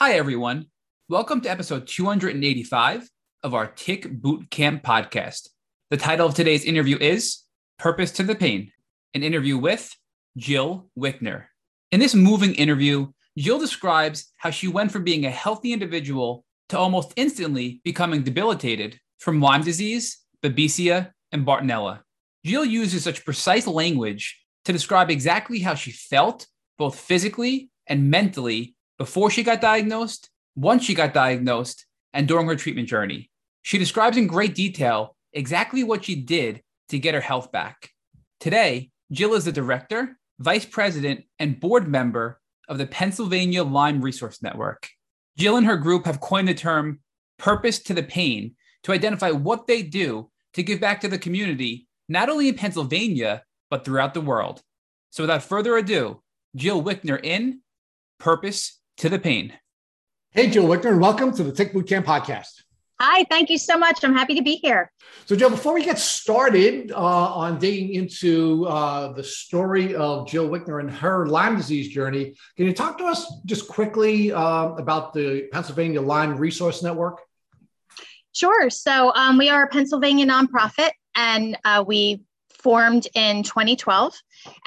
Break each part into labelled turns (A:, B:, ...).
A: Hi, everyone. Welcome to episode 285 of our Tick Boot Camp podcast. The title of today's interview is Purpose to the Pain, an interview with Jill Wickner. In this moving interview, Jill describes how she went from being a healthy individual to almost instantly becoming debilitated from Lyme disease, Babesia, and Bartonella. Jill uses such precise language to describe exactly how she felt, both physically and mentally, before she got diagnosed, once she got diagnosed, and during her treatment journey. She describes in great detail exactly what she did to get her health back. Today, Jill is the director, vice president, and board member of the Pennsylvania Lyme Resource Network. Jill and her group have coined the term purpose to the pain to identify what they do to give back to the community, not only in Pennsylvania, but throughout the world. So without further ado, Jill Wickner in Purpose to the Pain.
B: Hey, Jill Wickner, and welcome to the Tick Boot Camp podcast.
C: Hi, thank you so much. I'm happy to be here.
B: So, Jill, before we get started uh, on digging into uh, the story of Jill Wickner and her Lyme disease journey, can you talk to us just quickly uh, about the Pennsylvania Lyme Resource Network?
C: Sure. So, um, we are a Pennsylvania nonprofit, and uh, we formed in 2012,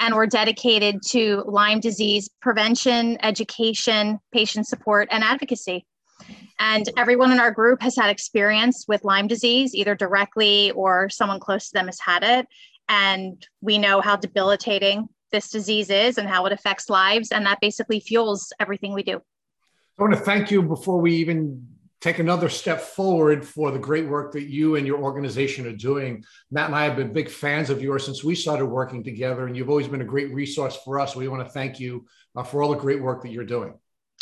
C: and we're dedicated to Lyme disease prevention, education, patient support, and advocacy. And everyone in our group has had experience with Lyme disease, either directly or someone close to them has had it. And we know how debilitating this disease is and how it affects lives. And that basically fuels everything we do.
B: I want to thank you before we even take another step forward for the great work that you and your organization are doing. Matt and I have been big fans of yours since we started working together, and you've always been a great resource for us. We want to thank you uh, for all the great work that you're doing.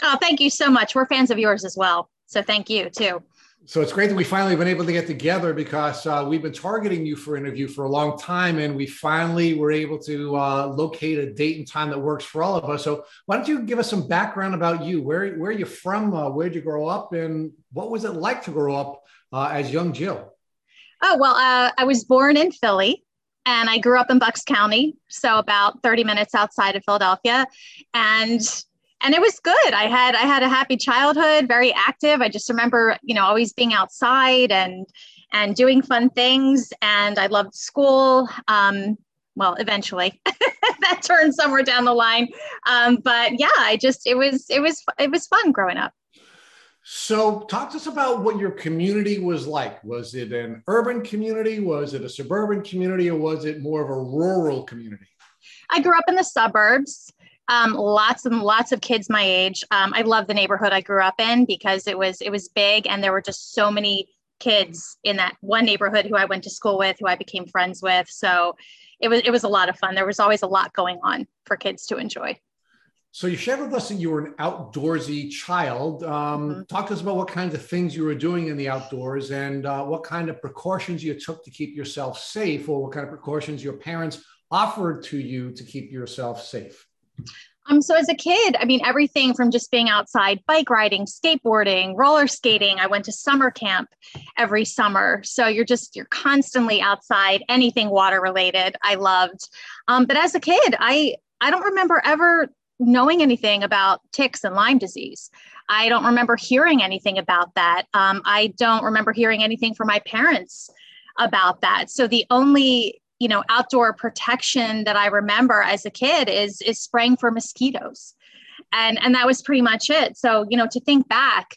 C: Oh, thank you so much. We're fans of yours as well. So thank you too.
B: So it's great that we finally been able to get together because uh, we've been targeting you for interview for a long time, and we finally were able to uh, locate a date and time that works for all of us. So why don't you give us some background about you? Where where are you from? Uh, where did you grow up, and what was it like to grow up uh, as young Jill?
C: Oh well, uh, I was born in Philly, and I grew up in Bucks County, so about 30 minutes outside of Philadelphia, and and it was good. I had I had a happy childhood, very active. I just remember, you know, always being outside and and doing fun things. And I loved school. Um, well, eventually that turned somewhere down the line. Um, but yeah, I just it was it was it was fun growing up.
B: So, talk to us about what your community was like. Was it an urban community? Was it a suburban community? Or was it more of a rural community?
C: I grew up in the suburbs um, lots and lots of kids my age. Um, I love the neighborhood I grew up in because it was it was big and there were just so many kids in that one neighborhood who I went to school with, who I became friends with. So it was it was a lot of fun. There was always a lot going on for kids to enjoy.
B: So you shared with us that you were an outdoorsy child. Um, mm-hmm. Talk to us about what kinds of things you were doing in the outdoors and uh, what kind of precautions you took to keep yourself safe, or what kind of precautions your parents offered to you to keep yourself safe.
C: Um, so as a kid, I mean, everything from just being outside, bike riding, skateboarding, roller skating. I went to summer camp every summer. So you're just, you're constantly outside, anything water related. I loved. Um, but as a kid, I, I don't remember ever knowing anything about ticks and Lyme disease. I don't remember hearing anything about that. Um, I don't remember hearing anything from my parents about that. So the only you know outdoor protection that i remember as a kid is is spraying for mosquitoes. And and that was pretty much it. So you know to think back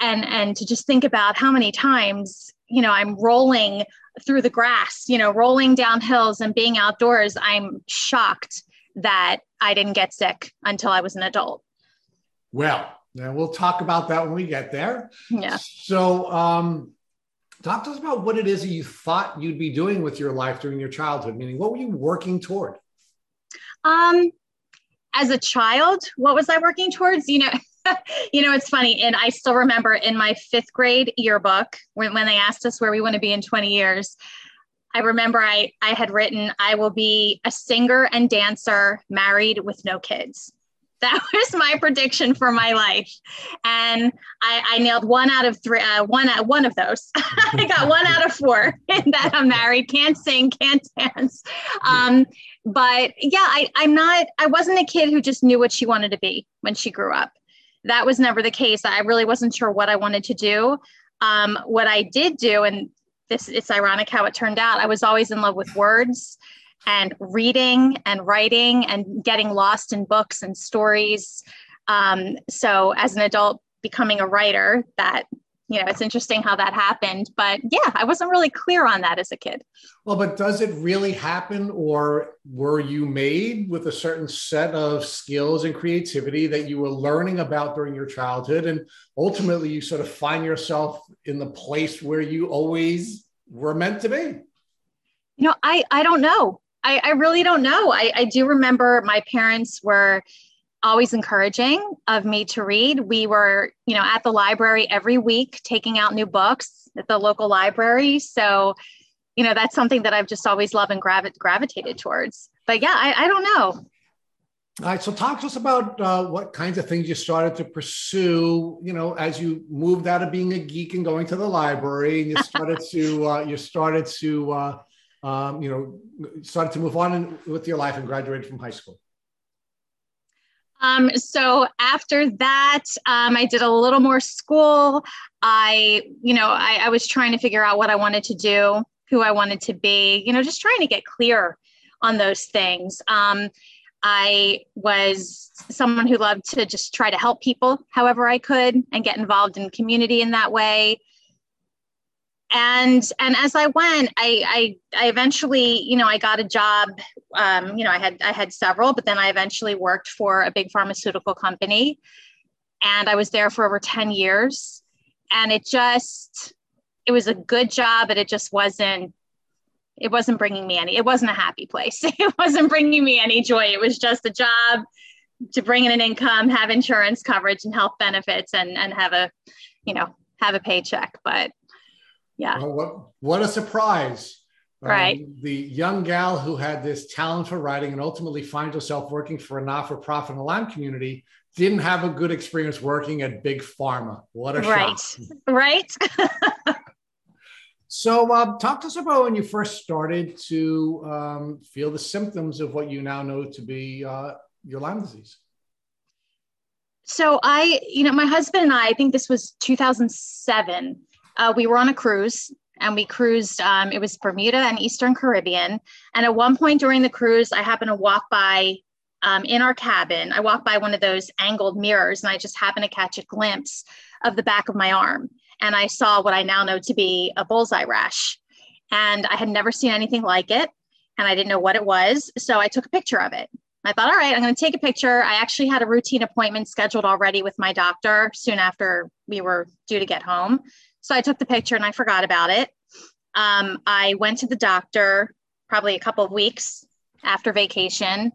C: and and to just think about how many times you know i'm rolling through the grass you know rolling down hills and being outdoors i'm shocked that i didn't get sick until i was an adult.
B: Well we'll talk about that when we get there.
C: Yeah.
B: So um Talk to us about what it is that you thought you'd be doing with your life during your childhood. Meaning, what were you working toward?
C: Um, as a child, what was I working towards? You know, you know, it's funny, and I still remember in my fifth grade yearbook when, when they asked us where we want to be in 20 years. I remember I I had written I will be a singer and dancer, married with no kids that was my prediction for my life and i, I nailed one out of three uh, one uh, one of those i got one out of four that i'm married can't sing can't dance um, but yeah I, i'm not i wasn't a kid who just knew what she wanted to be when she grew up that was never the case. I really wasn't sure what I wanted to do. Um, what I did do, and this it's ironic how it turned out. I was always in love with words and reading and writing and getting lost in books and stories. Um, so as an adult, becoming a writer, that you know, it's interesting how that happened. But yeah, I wasn't really clear on that as a kid.
B: Well, but does it really happen, or were you made with a certain set of skills and creativity that you were learning about during your childhood? And ultimately, you sort of find yourself in the place where you always were meant to be?
C: You know, I, I don't know. I, I really don't know. I, I do remember my parents were always encouraging of me to read. We were, you know, at the library every week taking out new books at the local library. So, you know, that's something that I've just always loved and gravi- gravitated towards. But yeah, I, I don't know.
B: All right. So talk to us about uh, what kinds of things you started to pursue, you know, as you moved out of being a geek and going to the library and you started to, uh, you started to, uh, um, you know, started to move on in, with your life and graduated from high school.
C: Um, so after that, um, I did a little more school. I, you know, I, I was trying to figure out what I wanted to do, who I wanted to be, you know, just trying to get clear on those things. Um, I was someone who loved to just try to help people however I could and get involved in community in that way. And and as I went, I I, I eventually, you know, I got a job. Um, you know, I had I had several, but then I eventually worked for a big pharmaceutical company, and I was there for over ten years. And it just it was a good job, but it just wasn't it wasn't bringing me any it wasn't a happy place it wasn't bringing me any joy it was just a job to bring in an income have insurance coverage and health benefits and and have a you know have a paycheck but yeah
B: well, what what a surprise
C: right
B: um, the young gal who had this talent for writing and ultimately finds herself working for a not-for-profit in the Lyme community didn't have a good experience working at big pharma what a
C: right
B: shock.
C: right
B: So, uh, talk to us about when you first started to um, feel the symptoms of what you now know to be uh, your Lyme disease.
C: So, I, you know, my husband and I, I think this was 2007. Uh, we were on a cruise and we cruised. Um, it was Bermuda and Eastern Caribbean. And at one point during the cruise, I happened to walk by um, in our cabin. I walked by one of those angled mirrors and I just happened to catch a glimpse of the back of my arm and I saw what I now know to be a bullseye rash. And I had never seen anything like it, and I didn't know what it was. So I took a picture of it. I thought, all right, I'm going to take a picture. I actually had a routine appointment scheduled already with my doctor soon after we were due to get home. So I took the picture and I forgot about it. Um, I went to the doctor probably a couple of weeks after vacation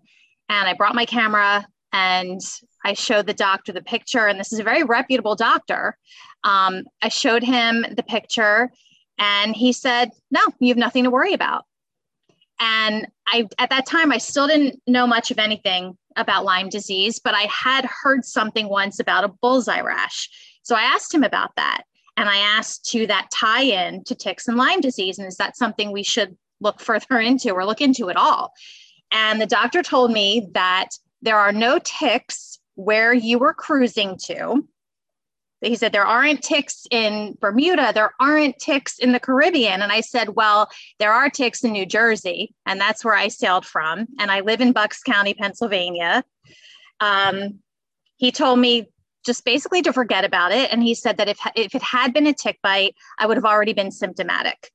C: and I brought my camera and I showed the doctor the picture, and this is a very reputable doctor. Um, I showed him the picture, and he said, "No, you have nothing to worry about." And I, at that time, I still didn't know much of anything about Lyme disease, but I had heard something once about a bullseye rash. So I asked him about that, and I asked to that tie in to ticks and Lyme disease, and is that something we should look further into or look into at all? And the doctor told me that there are no ticks where you were cruising to. He said, There aren't ticks in Bermuda. There aren't ticks in the Caribbean. And I said, Well, there are ticks in New Jersey. And that's where I sailed from. And I live in Bucks County, Pennsylvania. Um, he told me just basically to forget about it. And he said that if, if it had been a tick bite, I would have already been symptomatic.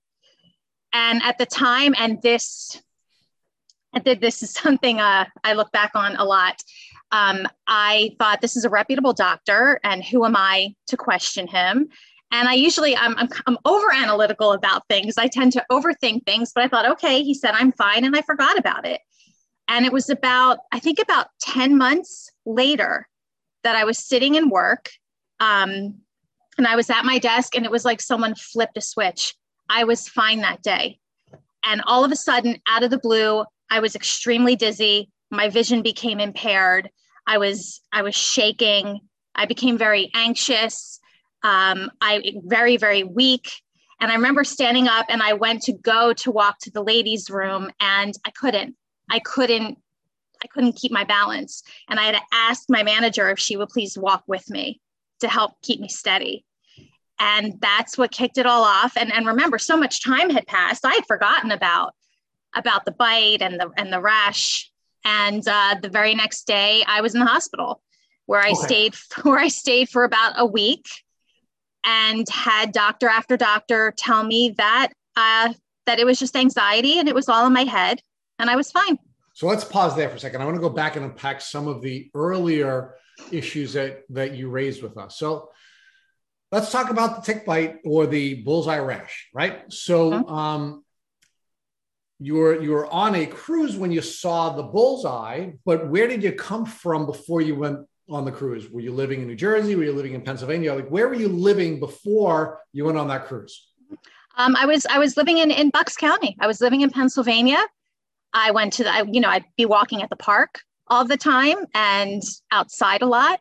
C: And at the time, and this, this is something uh, I look back on a lot um, I thought this is a reputable doctor, and who am I to question him? And I usually I'm, I'm, I'm over analytical about things. I tend to overthink things, but I thought, okay, he said I'm fine, and I forgot about it. And it was about I think about ten months later that I was sitting in work, um, and I was at my desk, and it was like someone flipped a switch. I was fine that day, and all of a sudden, out of the blue, I was extremely dizzy. My vision became impaired. I was i was shaking. I became very anxious. Um, i very very weak. And i remember standing up and i went to go to walk to the ladies room and i couldn't. I couldn't I couldn't keep my balance. And I had to ask my manager if she would please walk with me to help keep me steady. And that's what kicked it all off. And, and remember, so much time had passed. I had forgotten about about the bite and the and the rash. And uh, the very next day, I was in the hospital where I okay. stayed where I stayed for about a week and had doctor after doctor tell me that uh, that it was just anxiety and it was all in my head and I was fine.
B: So let's pause there for a second. I want to go back and unpack some of the earlier issues that that you raised with us. So let's talk about the tick bite or the bullseye rash, right? So mm-hmm. um, you were you were on a cruise when you saw the bullseye, but where did you come from before you went on the cruise? Were you living in New Jersey? Were you living in Pennsylvania? Like where were you living before you went on that cruise?
C: Um, I was I was living in in Bucks County. I was living in Pennsylvania. I went to the, you know I'd be walking at the park all the time and outside a lot.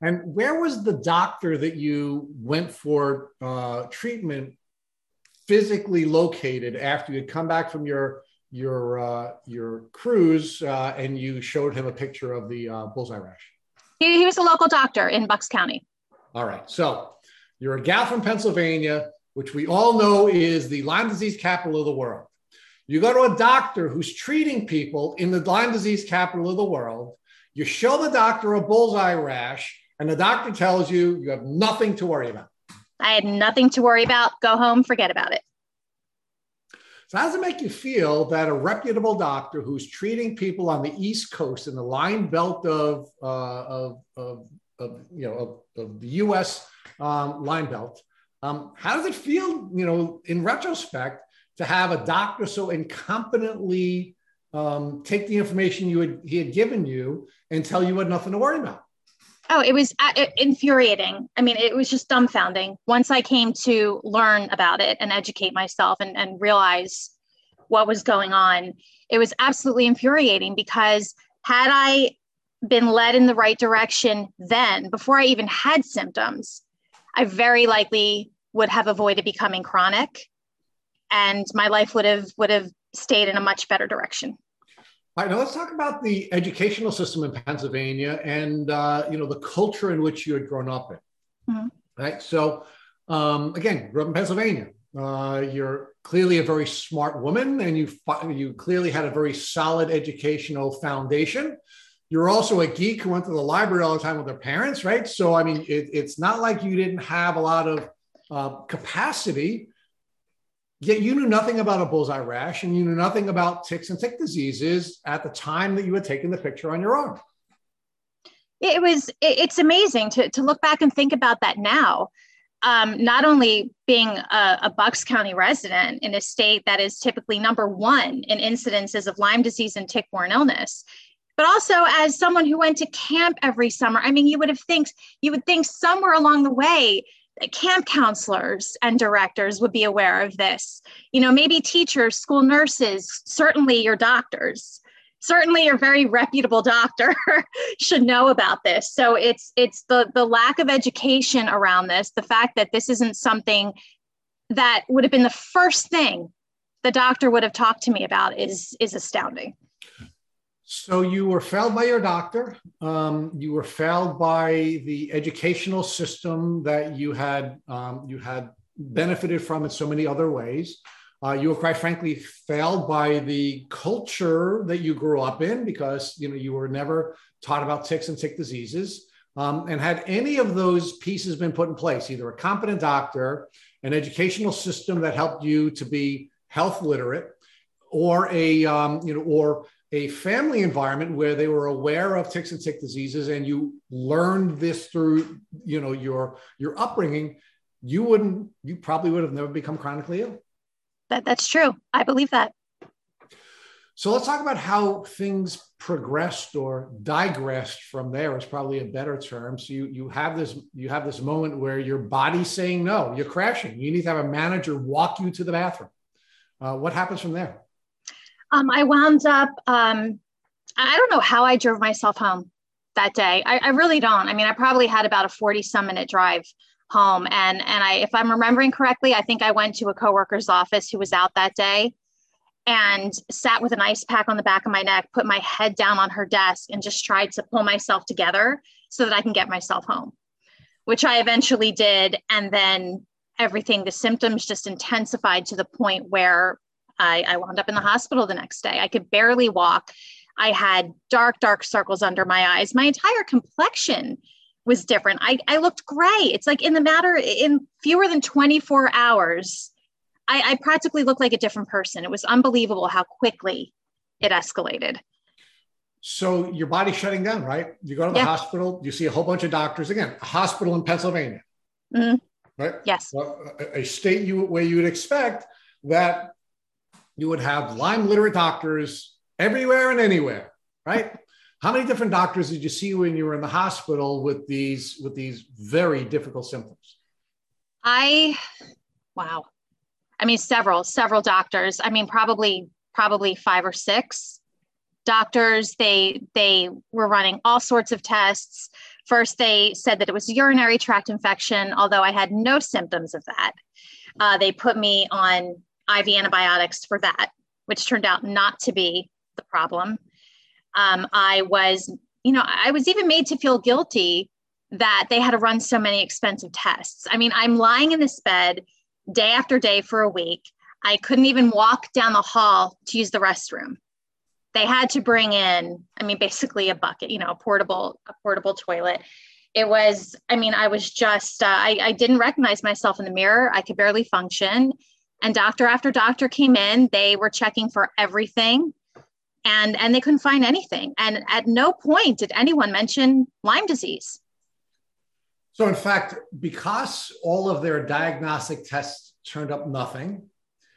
B: And where was the doctor that you went for uh, treatment physically located after you had come back from your your uh, your cruise uh, and you showed him a picture of the uh, bullseye rash?
C: He, he was a local doctor in Bucks County.
B: All right, so you're a gal from Pennsylvania, which we all know is the Lyme disease capital of the world. You go to a doctor who's treating people in the Lyme disease capital of the world. You show the doctor a bullseye rash, and the doctor tells you you have nothing to worry about.
C: I had nothing to worry about. Go home, forget about it.
B: So, how does it make you feel that a reputable doctor who's treating people on the East Coast in the Lyme belt of, uh, of, of, of, you know, of, of the U.S. Um, Lyme belt, um, how does it feel, you know, in retrospect, to have a doctor so incompetently um, take the information you had, he had given you and tell you had nothing to worry about?
C: Oh, it was uh, infuriating. I mean, it was just dumbfounding. Once I came to learn about it and educate myself and, and realize what was going on, it was absolutely infuriating because had I been led in the right direction then, before I even had symptoms, I very likely would have avoided becoming chronic and my life would have would have stayed in a much better direction.
B: All right, now let's talk about the educational system in Pennsylvania and uh, you know the culture in which you had grown up in. Mm-hmm. Right. So um, again, grew up in Pennsylvania. Uh, you're clearly a very smart woman, and you you clearly had a very solid educational foundation. You're also a geek who went to the library all the time with her parents, right? So I mean, it, it's not like you didn't have a lot of uh, capacity Yet you knew nothing about a bullseye rash and you knew nothing about ticks and tick diseases at the time that you had taken the picture on your arm.
C: It was, it's amazing to, to look back and think about that now. Um, not only being a, a, Bucks County resident in a state that is typically number one in incidences of Lyme disease and tick-borne illness, but also as someone who went to camp every summer. I mean, you would have think you would think somewhere along the way camp counselors and directors would be aware of this. You know, maybe teachers, school nurses, certainly your doctors, certainly your very reputable doctor should know about this. So it's it's the the lack of education around this, the fact that this isn't something that would have been the first thing the doctor would have talked to me about is is astounding.
B: So you were failed by your doctor. Um, you were failed by the educational system that you had um, you had benefited from in so many other ways. Uh, you were quite frankly failed by the culture that you grew up in because you know you were never taught about ticks and tick diseases. Um, and had any of those pieces been put in place, either a competent doctor, an educational system that helped you to be health literate, or a um, you know or a family environment where they were aware of ticks and tick diseases and you learned this through you know your your upbringing you wouldn't you probably would have never become chronically ill.
C: That that's true. I believe that.
B: So let's talk about how things progressed or digressed from there is probably a better term. So you you have this you have this moment where your body's saying no you're crashing. You need to have a manager walk you to the bathroom. Uh, what happens from there
C: um, I wound up, um, I don't know how I drove myself home that day. I, I really don't. I mean, I probably had about a 40 some minute drive home. And, and I, if I'm remembering correctly, I think I went to a coworker's office who was out that day. and sat with an ice pack on the back of my neck, put my head down on her desk, and just tried to pull myself together so that I can get myself home, which I eventually did. And then everything, the symptoms just intensified to the point where I, I wound up in the hospital the next day. I could barely walk. I had dark, dark circles under my eyes. My entire complexion was different. I, I looked gray. It's like in the matter in fewer than 24 hours, I, I practically looked like a different person. It was unbelievable how quickly it escalated.
B: So your body's shutting down, right? You go to the yeah. hospital, you see a whole bunch of doctors. Again, a hospital in Pennsylvania,
C: mm-hmm.
B: right?
C: Yes.
B: a, a state you where you would expect that you would have Lyme literate doctors everywhere and anywhere, right? How many different doctors did you see when you were in the hospital with these with these very difficult symptoms?
C: I wow. I mean several, several doctors. I mean probably probably 5 or 6 doctors. They they were running all sorts of tests. First they said that it was urinary tract infection, although I had no symptoms of that. Uh, they put me on IV antibiotics for that, which turned out not to be the problem. Um, I was, you know, I was even made to feel guilty that they had to run so many expensive tests. I mean, I'm lying in this bed day after day for a week. I couldn't even walk down the hall to use the restroom. They had to bring in, I mean, basically a bucket, you know, a portable, a portable toilet. It was, I mean, I was just, uh, I, I didn't recognize myself in the mirror. I could barely function. And doctor after doctor came in. They were checking for everything and and they couldn't find anything and at no point did anyone mention lyme disease
B: so in fact because all of their diagnostic tests turned up nothing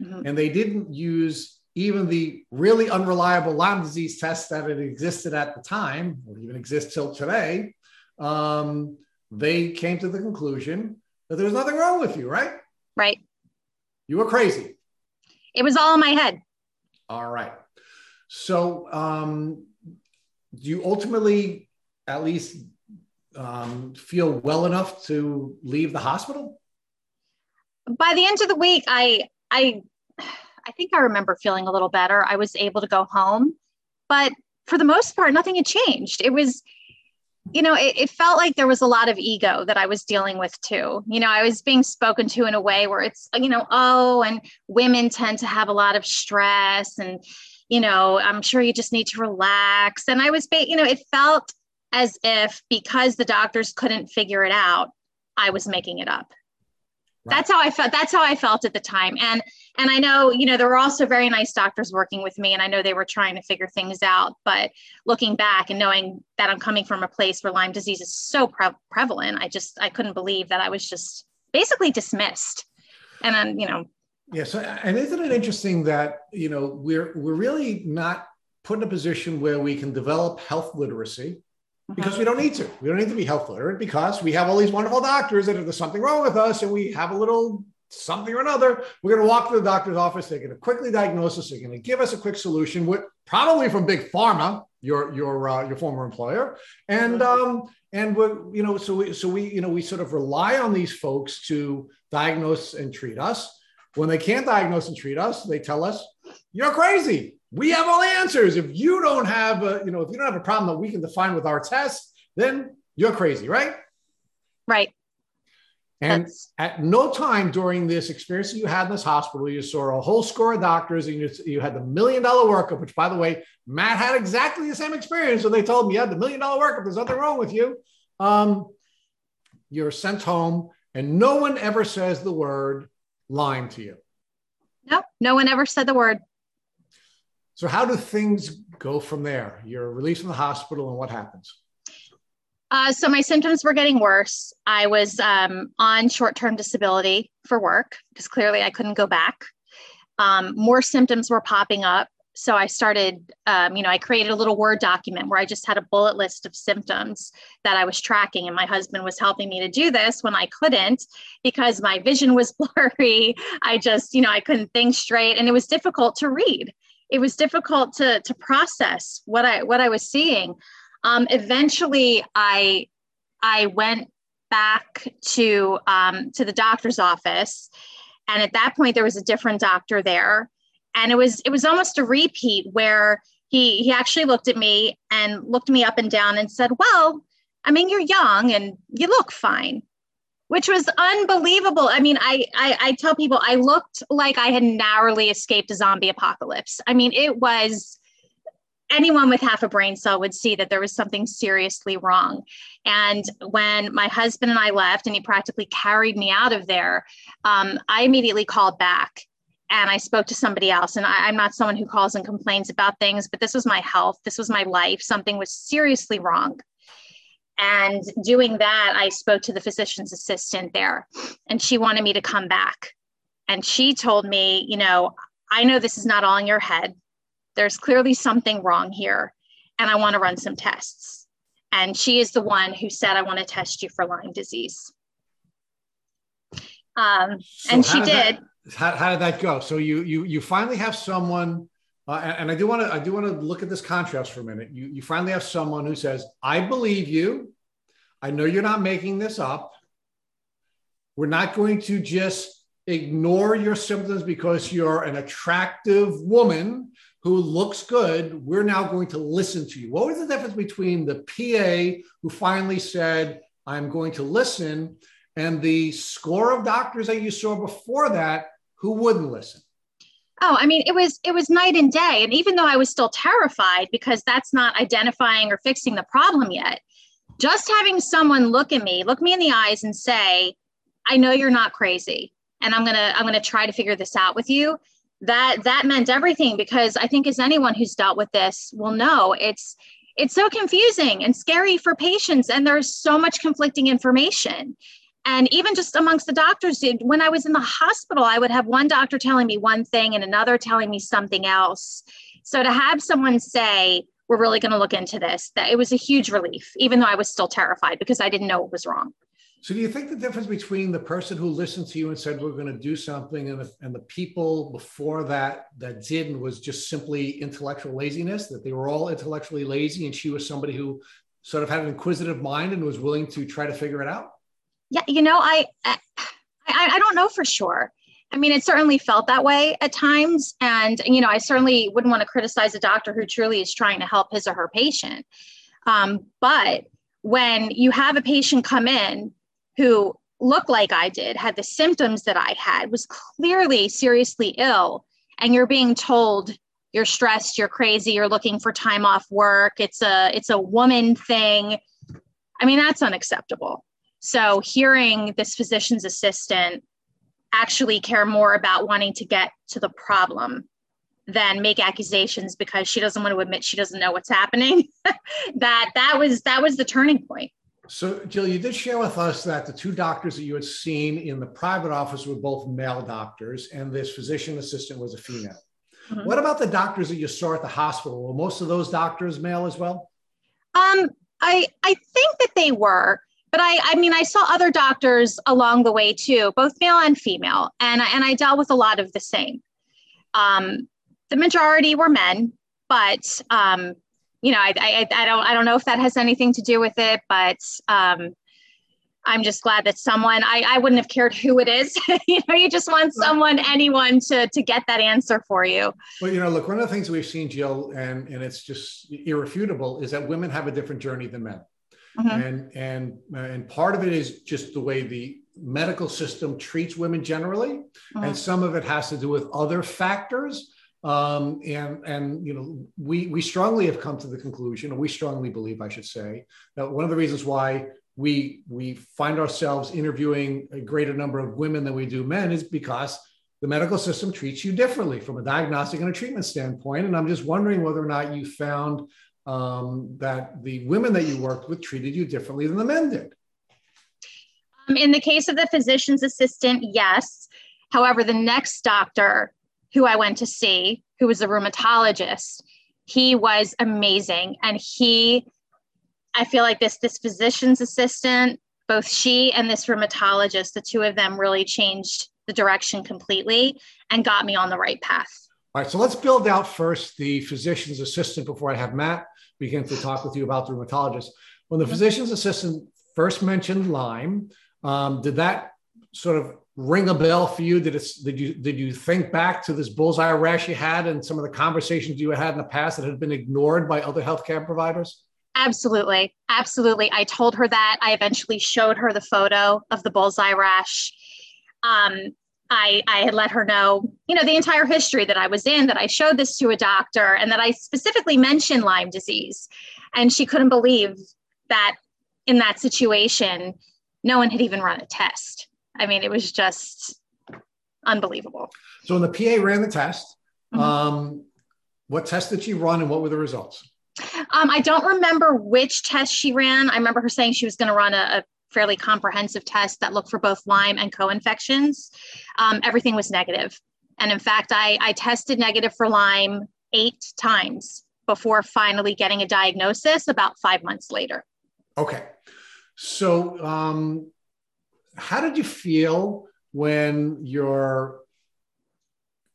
B: mm-hmm. and they didn't use even the really unreliable lyme disease test that had existed at the time or even exists till today um, they came to the conclusion that there was nothing wrong with you right
C: right
B: you were crazy
C: it was all in my head
B: all right so, um, do you ultimately at least um, feel well enough to leave the hospital?
C: By the end of the week, I I I think I remember feeling a little better. I was able to go home, but for the most part, nothing had changed. It was, you know, it, it, felt like there was a lot of ego that I was dealing with too. You know, I was being spoken to in a way where it's, you know, oh, and women tend to have a lot of stress and you know, I'm sure you just need to relax. And I was, you know, it felt as if because the doctors couldn't figure it out, I was making it up. Right. That's how I felt. That's how I felt at the time. And and I know, you know, there were also very nice doctors working with me, and I know they were trying to figure things out. But looking back and knowing that I'm coming from a place where Lyme disease is so pre- prevalent, I just I couldn't believe that I was just basically dismissed. And then, you know,
B: Yes, and isn't it interesting that you know we're we're really not put in a position where we can develop health literacy because we mm-hmm. don't need to. We don't need to be health literate because we have all these wonderful doctors that if there's something wrong with us and we have a little something or another, we're going to walk to the doctor's office. They're going to quickly diagnose us. They're going to give us a quick solution, with, probably from big pharma, your your uh, your former employer, and um, and we're you know so we so we you know we sort of rely on these folks to diagnose and treat us. When they can't diagnose and treat us, they tell us, you're crazy. We have all the answers. If you don't have a, you know, if you don't have a problem that we can define with our tests, then you're crazy, right?
C: Right.
B: And That's... at no time during this experience that you had in this hospital, you saw a whole score of doctors and you, you had the million dollar workup, which by the way, Matt had exactly the same experience. So they told me, you had the million dollar workup. There's nothing wrong with you. Um, you're sent home and no one ever says the word Lyme to you?
C: Nope, no one ever said the word.
B: So, how do things go from there? You're released from the hospital, and what happens?
C: Uh, so, my symptoms were getting worse. I was um, on short term disability for work because clearly I couldn't go back. Um, more symptoms were popping up so I started, um, you know, I created a little Word document where I just had a bullet list of symptoms that I was tracking. And my husband was helping me to do this when I couldn't because my vision was blurry. I just, you know, I couldn't think straight and it was difficult to read. It was difficult to, to process what I, what I was seeing. Um, eventually I, I went back to, um, to the doctor's office. And at that point, there was a different doctor there and it was it was almost a repeat where he he actually looked at me and looked me up and down and said, "Well, I mean, you're young and you look fine." Which was unbelievable. I mean, I, I I tell people I looked like I had narrowly escaped a zombie apocalypse. I mean, it was anyone with half a brain cell would see that there was something seriously wrong. And when my husband and I left, and he practically carried me out of there, um, I immediately called back and I spoke to somebody else. And I, am not someone who calls and complains about things, but this was my health, this was my life. Something was seriously wrong. And doing that, I spoke to the physician's assistant there, and she wanted me to come back. And she told me, you know, I know this is not all in your head. There's clearly something wrong here, and I want to run some tests. And she is the one who said, I want to test you for Lyme disease. Um, so and she did.
B: That- how, how did that go? So you you you finally have someone, uh, and, and I do want to I do want to look at this contrast for a minute. You you finally have someone who says, "I believe you. I know you're not making this up. We're not going to just ignore your symptoms because you're an attractive woman who looks good. We're now going to listen to you." What was the difference between the PA who finally said, "I'm going to listen"? and the score of doctors that you saw before that who wouldn't listen
C: oh i mean it was it was night and day and even though i was still terrified because that's not identifying or fixing the problem yet just having someone look at me look me in the eyes and say i know you're not crazy and i'm gonna i'm gonna try to figure this out with you that that meant everything because i think as anyone who's dealt with this will know it's it's so confusing and scary for patients and there's so much conflicting information. And even just amongst the doctors when i was in the hospital i would have one doctor telling me one thing and another telling me something else. So to have someone say we're really going to look into this that it was a huge relief even though i was still terrified because i didn't know what was wrong
B: so do you think the difference between the person who listened to you and said we're going to do something and the, and the people before that that didn't was just simply intellectual laziness that they were all intellectually lazy and she was somebody who sort of had an inquisitive mind and was willing to try to figure it out
C: yeah, you know, I, I I don't know for sure. I mean, it certainly felt that way at times, and you know, I certainly wouldn't want to criticize a doctor who truly is trying to help his or her patient. Um, but when you have a patient come in who looked like I did, had the symptoms that I had, was clearly seriously ill, and you're being told you're stressed, you're crazy, you're looking for time off work, it's a it's a woman thing. I mean, that's unacceptable. So hearing this physician's assistant actually care more about wanting to get to the problem than make accusations because she doesn't want to admit she doesn't know what's happening that that was that was the turning point
B: so jill you did share with us that the two doctors that you had seen in the private office were both male doctors and this physician assistant was a female mm-hmm. what about the doctors that you saw at the hospital were most of those doctors male as well
C: um i i think that they were but I, I mean, I saw other doctors along the way too, both male and female, and and I dealt with a lot of the same. Um, the majority were men, but um, you know, I, I, I don't I don't know if that has anything to do with it, but um, I'm just glad that someone I, I wouldn't have cared who it is. you know, you just want someone, anyone to to get that answer for you.
B: Well, you know, look, one of the things we've seen, Jill, and and it's just irrefutable, is that women have a different journey than men. Mm-hmm. And and and part of it is just the way the medical system treats women generally, mm-hmm. and some of it has to do with other factors. Um, and and you know we we strongly have come to the conclusion, or we strongly believe, I should say, that one of the reasons why we we find ourselves interviewing a greater number of women than we do men is because the medical system treats you differently from a diagnostic and a treatment standpoint. And I'm just wondering whether or not you found um, that the women that you worked with treated you differently than the men did.
C: Um, in the case of the physician's assistant, yes. However, the next doctor who I went to see, who was a rheumatologist, he was amazing. And he, I feel like this this physician's assistant, both she and this rheumatologist, the two of them really changed the direction completely and got me on the right path.
B: All right, so let's build out first the physician's assistant before I have Matt begin to talk with you about the rheumatologist. When the physician's assistant first mentioned Lyme, um, did that sort of ring a bell for you? Did it? Did you did you think back to this bullseye rash you had and some of the conversations you had in the past that had been ignored by other healthcare providers?
C: Absolutely, absolutely. I told her that. I eventually showed her the photo of the bullseye rash. Um, I, I had let her know, you know, the entire history that I was in, that I showed this to a doctor, and that I specifically mentioned Lyme disease. And she couldn't believe that in that situation, no one had even run a test. I mean, it was just unbelievable.
B: So when the PA ran the test, mm-hmm. um, what test did she run and what were the results?
C: Um, I don't remember which test she ran. I remember her saying she was going to run a, a, fairly comprehensive test that looked for both Lyme and co-infections. Um, everything was negative. And in fact, I, I tested negative for Lyme eight times before finally getting a diagnosis about five months later.
B: Okay. So, um, how did you feel when your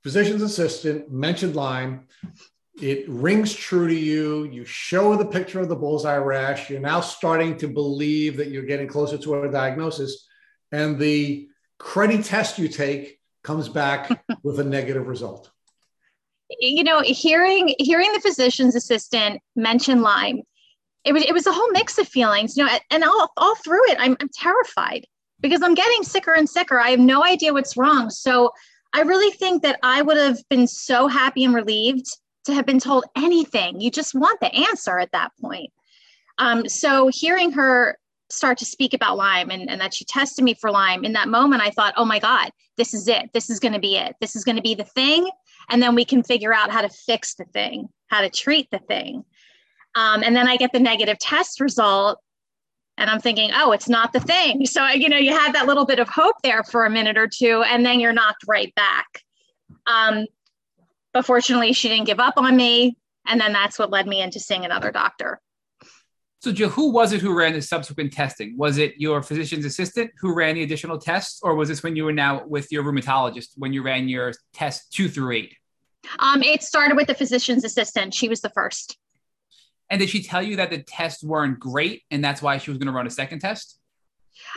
B: physician's assistant mentioned Lyme? It rings true to you. You show the picture of the bullseye rash. You're now starting to believe that you're getting closer to a diagnosis. And the cruddy test you take comes back with a negative result.
C: You know, hearing hearing the physician's assistant mention Lyme, it was it was a whole mix of feelings. You know, and all all through it, I'm, I'm terrified because I'm getting sicker and sicker. I have no idea what's wrong. So I really think that I would have been so happy and relieved to have been told anything. You just want the answer at that point. Um, so hearing her start to speak about Lyme and, and that she tested me for Lyme, in that moment, I thought, oh my God, this is it. This is going to be it. This is going to be the thing. And then we can figure out how to fix the thing, how to treat the thing. Um, and then I get the negative test result and i'm thinking oh it's not the thing. So you know you have that little bit of hope there for a minute or two and then you're knocked right back. Um, but fortunately she didn't give up on me and then that's what led me into seeing another doctor.
A: So jill who was it who ran the subsequent testing? Was it your physician's assistant who ran the additional tests or was this when you were now with your rheumatologist when you ran your test two through eight?
C: Um, it started with the physician's assistant. She was the first
A: and did she tell you that the tests weren't great and that's why she was going to run a second test?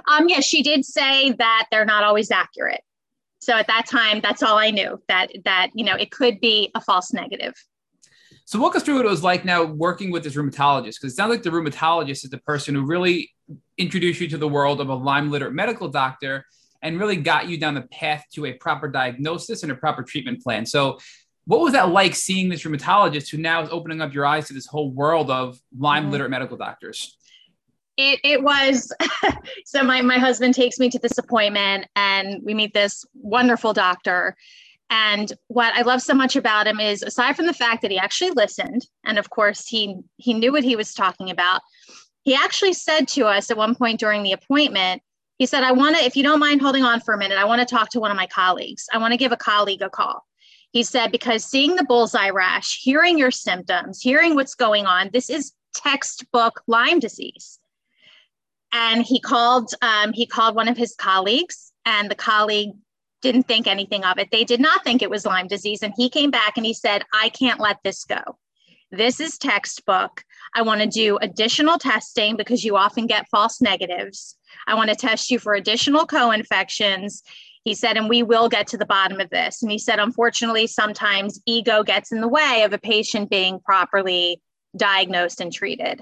C: Um, yes, she did say that they're not always accurate. So at that time, that's all I knew that that you know it could be a false negative.
A: So walk us through what it was like now working with this rheumatologist, because it sounds like the rheumatologist is the person who really introduced you to the world of a Lyme literate medical doctor and really got you down the path to a proper diagnosis and a proper treatment plan. So what was that like seeing this rheumatologist who now is opening up your eyes to this whole world of Lyme literate medical doctors?
C: It, it was so my, my husband takes me to this appointment and we meet this wonderful doctor. And what i love so much about him is aside from the fact that he actually listened and of course he he knew what he was talking about he actually said to us at one point during the appointment he said i want to if you don't mind holding on for a minute i want to talk to one of my colleagues. I want to give a colleague a call he said, because seeing the bullseye rash, hearing your symptoms, hearing what's going on, this is textbook Lyme disease. And he called, um, he called one of his colleagues, and the colleague didn't think anything of it. They did not think it was Lyme disease. And he came back and he said, I can't let this go. This is textbook. I want to do additional testing because you often get false negatives. I want to test you for additional co infections. He said, and we will get to the bottom of this. And he said, unfortunately, sometimes ego gets in the way of a patient being properly diagnosed and treated.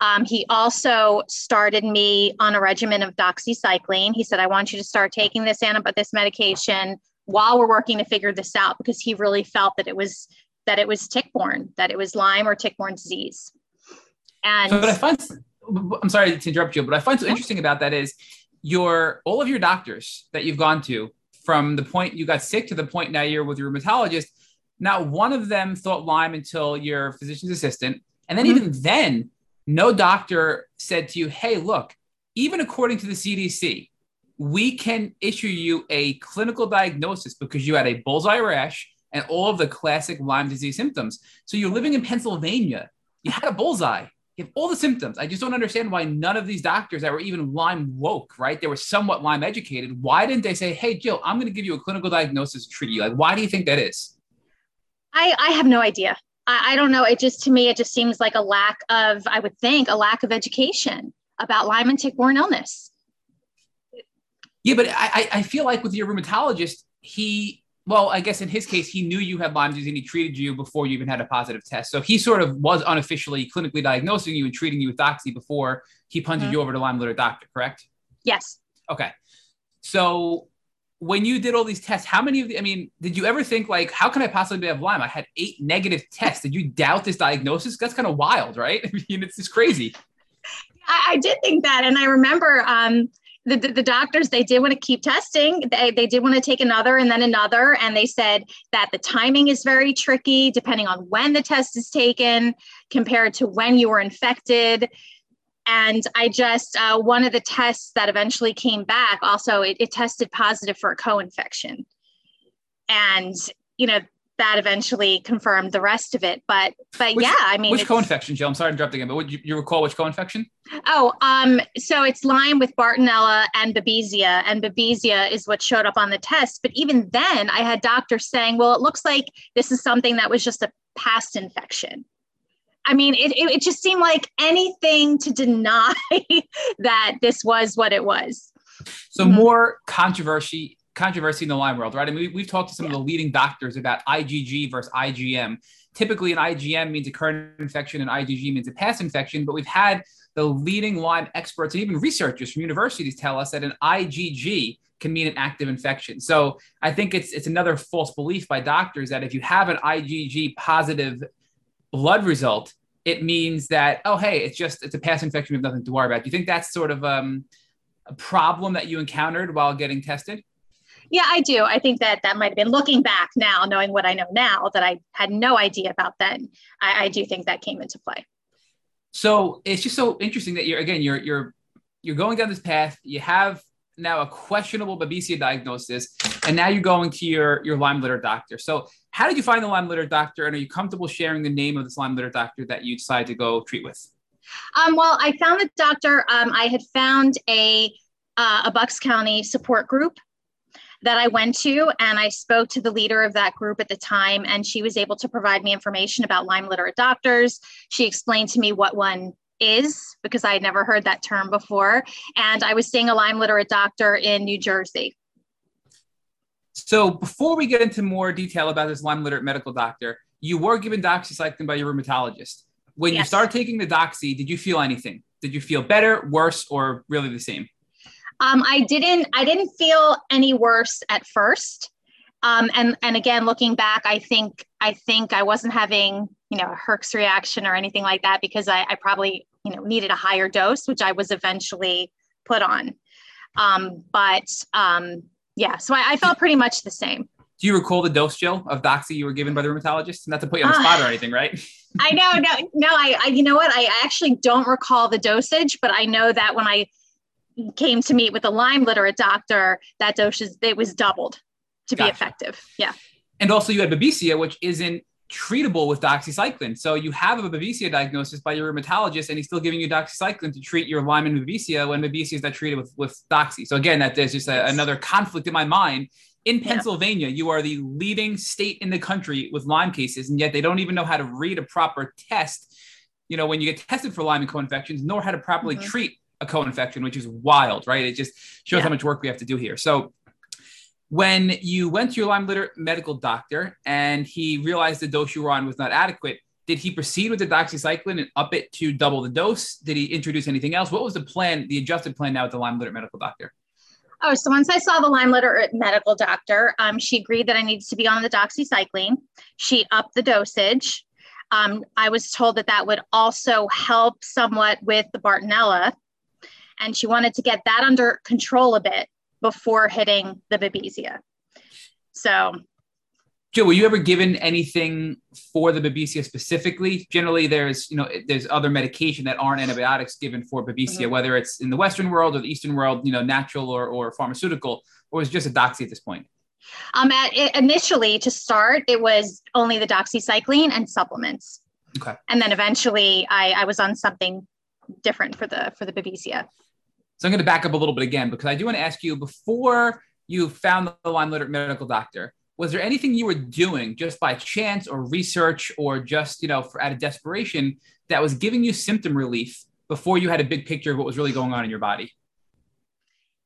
C: Um, he also started me on a regimen of doxycycline. He said, I want you to start taking this antibiotic, this medication while we're working to figure this out because he really felt that it was that it was tick-borne, that it was Lyme or tick-borne disease. And
A: so, but I find I'm sorry to interrupt you, but I find so interesting about that is your all of your doctors that you've gone to from the point you got sick to the point now you're with your rheumatologist not one of them thought lyme until your physician's assistant. And then mm-hmm. even then no doctor said to you hey look even according to the cdc we can issue you a clinical diagnosis because you had a bullseye rash and all of the classic lyme disease symptoms. So you're living in pennsylvania. You had a bullseye you have all the symptoms. I just don't understand why none of these doctors that were even Lyme woke, right? They were somewhat Lyme educated. Why didn't they say, hey, Jill, I'm going to give you a clinical diagnosis treat you? Like, why do you think that is?
C: I, I have no idea. I, I don't know. It just, to me, it just seems like a lack of, I would think, a lack of education about Lyme and tick-borne illness.
A: Yeah, but I, I feel like with your rheumatologist, he well, I guess in his case, he knew you had Lyme disease and he treated you before you even had a positive test. So he sort of was unofficially clinically diagnosing you and treating you with doxy before he punted mm-hmm. you over to Lyme literate doctor, correct?
C: Yes.
A: Okay. So when you did all these tests, how many of the, I mean, did you ever think like, how can I possibly have Lyme? I had eight negative tests. Did you doubt this diagnosis? That's kind of wild, right? I mean, it's just crazy.
C: I, I did think that. And I remember, um, the, the, doctors they did want to keep testing. They, they did want to take another and then another and they said that the timing is very tricky depending on when the test is taken compared to when you were infected. And i just uh, one of the tests that eventually came back also it, it tested positive for a co-infection. And you know that eventually confirmed the rest of it. But but which, yeah, I mean,
A: which co-infection, Jill? I'm sorry to interrupt again, but would you, you recall which co-infection?
C: Oh, um, so it's Lyme with Bartonella and Babesia, and Babesia is what showed up on the test. But even then, I had doctors saying, "Well, it looks like this is something that was just a past infection." I mean, it, it, it just seemed like anything to deny that this was what it was.
A: So mm-hmm. more controversy controversy in the Lyme world, right? I mean, we, have talked to some yeah. of the leading doctors about IgG versus IgM. Typically, an IgM means a current infection, and IgG means a past infection. But we've had the leading Lyme experts and even researchers from universities tell us that an IgG can mean an active infection. So I think it's it's another false belief by doctors that if you have an IgG positive blood result, it means that oh hey, it's just it's a past infection. We have nothing to worry about. Do you think that's sort of um, a problem that you encountered while getting tested?
C: Yeah, I do. I think that that might have been looking back now, knowing what I know now that I had no idea about then. I, I do think that came into play.
A: So it's just so interesting that you're again you're you're you're going down this path. You have now a questionable Babesia diagnosis, and now you're going to your your Lyme literate doctor. So how did you find the Lyme literate doctor, and are you comfortable sharing the name of this Lyme literate doctor that you decided to go treat with?
C: Um, well, I found the doctor. Um, I had found a uh, a Bucks County support group that I went to, and I spoke to the leader of that group at the time, and she was able to provide me information about Lyme literate doctors. She explained to me what one is because I had never heard that term before, and I was seeing a Lyme literate doctor in New Jersey.
A: So, before we get into more detail about this Lyme literate medical doctor, you were given doxycycline by your rheumatologist. When yes. you started taking the doxy, did you feel anything? Did you feel better, worse, or really the same?
C: Um, I didn't I didn't feel any worse at first. Um, and and again, looking back, I think I think I wasn't having you know a Herx reaction or anything like that because I, I probably you know needed a higher dose, which I was eventually put on. Um, but um, yeah, so I, I, felt pretty much the same.
A: Do you recall the dose, Jill, of doxy you were given by the rheumatologist? Not to put you on the uh, spot or anything, right?
C: I know, no, no. I, I, you know what? I actually don't recall the dosage, but I know that when I came to meet with a Lyme literate doctor, that dose is, it was doubled to gotcha. be effective. Yeah.
A: And also you had Babesia, which isn't treatable with doxycycline. So you have a Babesia diagnosis by your rheumatologist, and he's still giving you doxycycline to treat your Lyme and Babesia when Babesia is not treated with, with doxy. So again, that there's just a, another conflict in my mind. In Pennsylvania, yeah. you are the leading state in the country with Lyme cases, and yet they don't even know how to read a proper test. You know, when you get tested for Lyme and co-infections, nor how to properly mm-hmm. treat a co-infection, which is wild, right? It just shows yeah. how much work we have to do here. So when you went to your Lyme literate medical doctor and he realized the dose you were on was not adequate, did he proceed with the doxycycline and up it to double the dose? Did he introduce anything else? What was the plan, the adjusted plan now with the Lyme literate medical doctor?
C: Oh, so once I saw the Lyme literate medical doctor, um, she agreed that I needed to be on the doxycycline. She upped the dosage. Um, I was told that that would also help somewhat with the Bartonella and she wanted to get that under control a bit before hitting the babesia. So,
A: Joe, were you ever given anything for the babesia specifically? Generally, there's you know there's other medication that aren't antibiotics given for babesia, mm-hmm. whether it's in the Western world or the Eastern world, you know, natural or, or pharmaceutical, or is just a doxy at this point?
C: Um, at, initially, to start, it was only the doxycycline and supplements.
A: Okay.
C: And then eventually, I, I was on something different for the for the babesia.
A: So I'm going to back up a little bit again because I do want to ask you before you found the Lyme literate medical doctor, was there anything you were doing just by chance or research or just, you know, for out of desperation that was giving you symptom relief before you had a big picture of what was really going on in your body?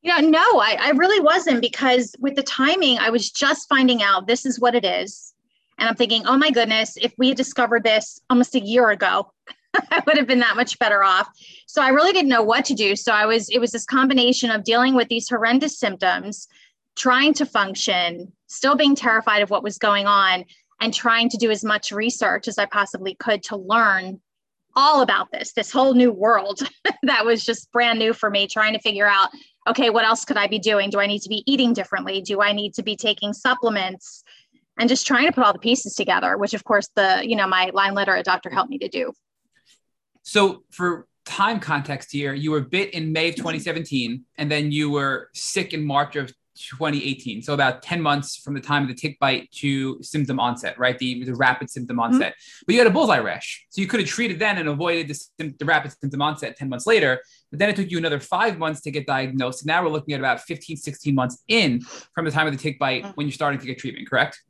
C: Know, no, I, I really wasn't because with the timing, I was just finding out this is what it is. And I'm thinking, oh my goodness, if we had discovered this almost a year ago, I would have been that much better off. So I really didn't know what to do. So I was, it was this combination of dealing with these horrendous symptoms, trying to function, still being terrified of what was going on, and trying to do as much research as I possibly could to learn all about this, this whole new world that was just brand new for me, trying to figure out okay, what else could I be doing? Do I need to be eating differently? Do I need to be taking supplements? And just trying to put all the pieces together, which of course the, you know, my Lyme literate doctor helped me to do.
A: So for time context here, you were bit in May of 2017, and then you were sick in March of 2018. So about 10 months from the time of the tick bite to symptom onset, right? The, the rapid symptom mm-hmm. onset. Mm-hmm. But you had a bullseye rash. So you could have treated then and avoided the, the rapid symptom onset 10 months later. But then it took you another five months to get diagnosed. Now we're looking at about 15, 16 months in from the time of the tick bite mm-hmm. when you're starting to get treatment, correct?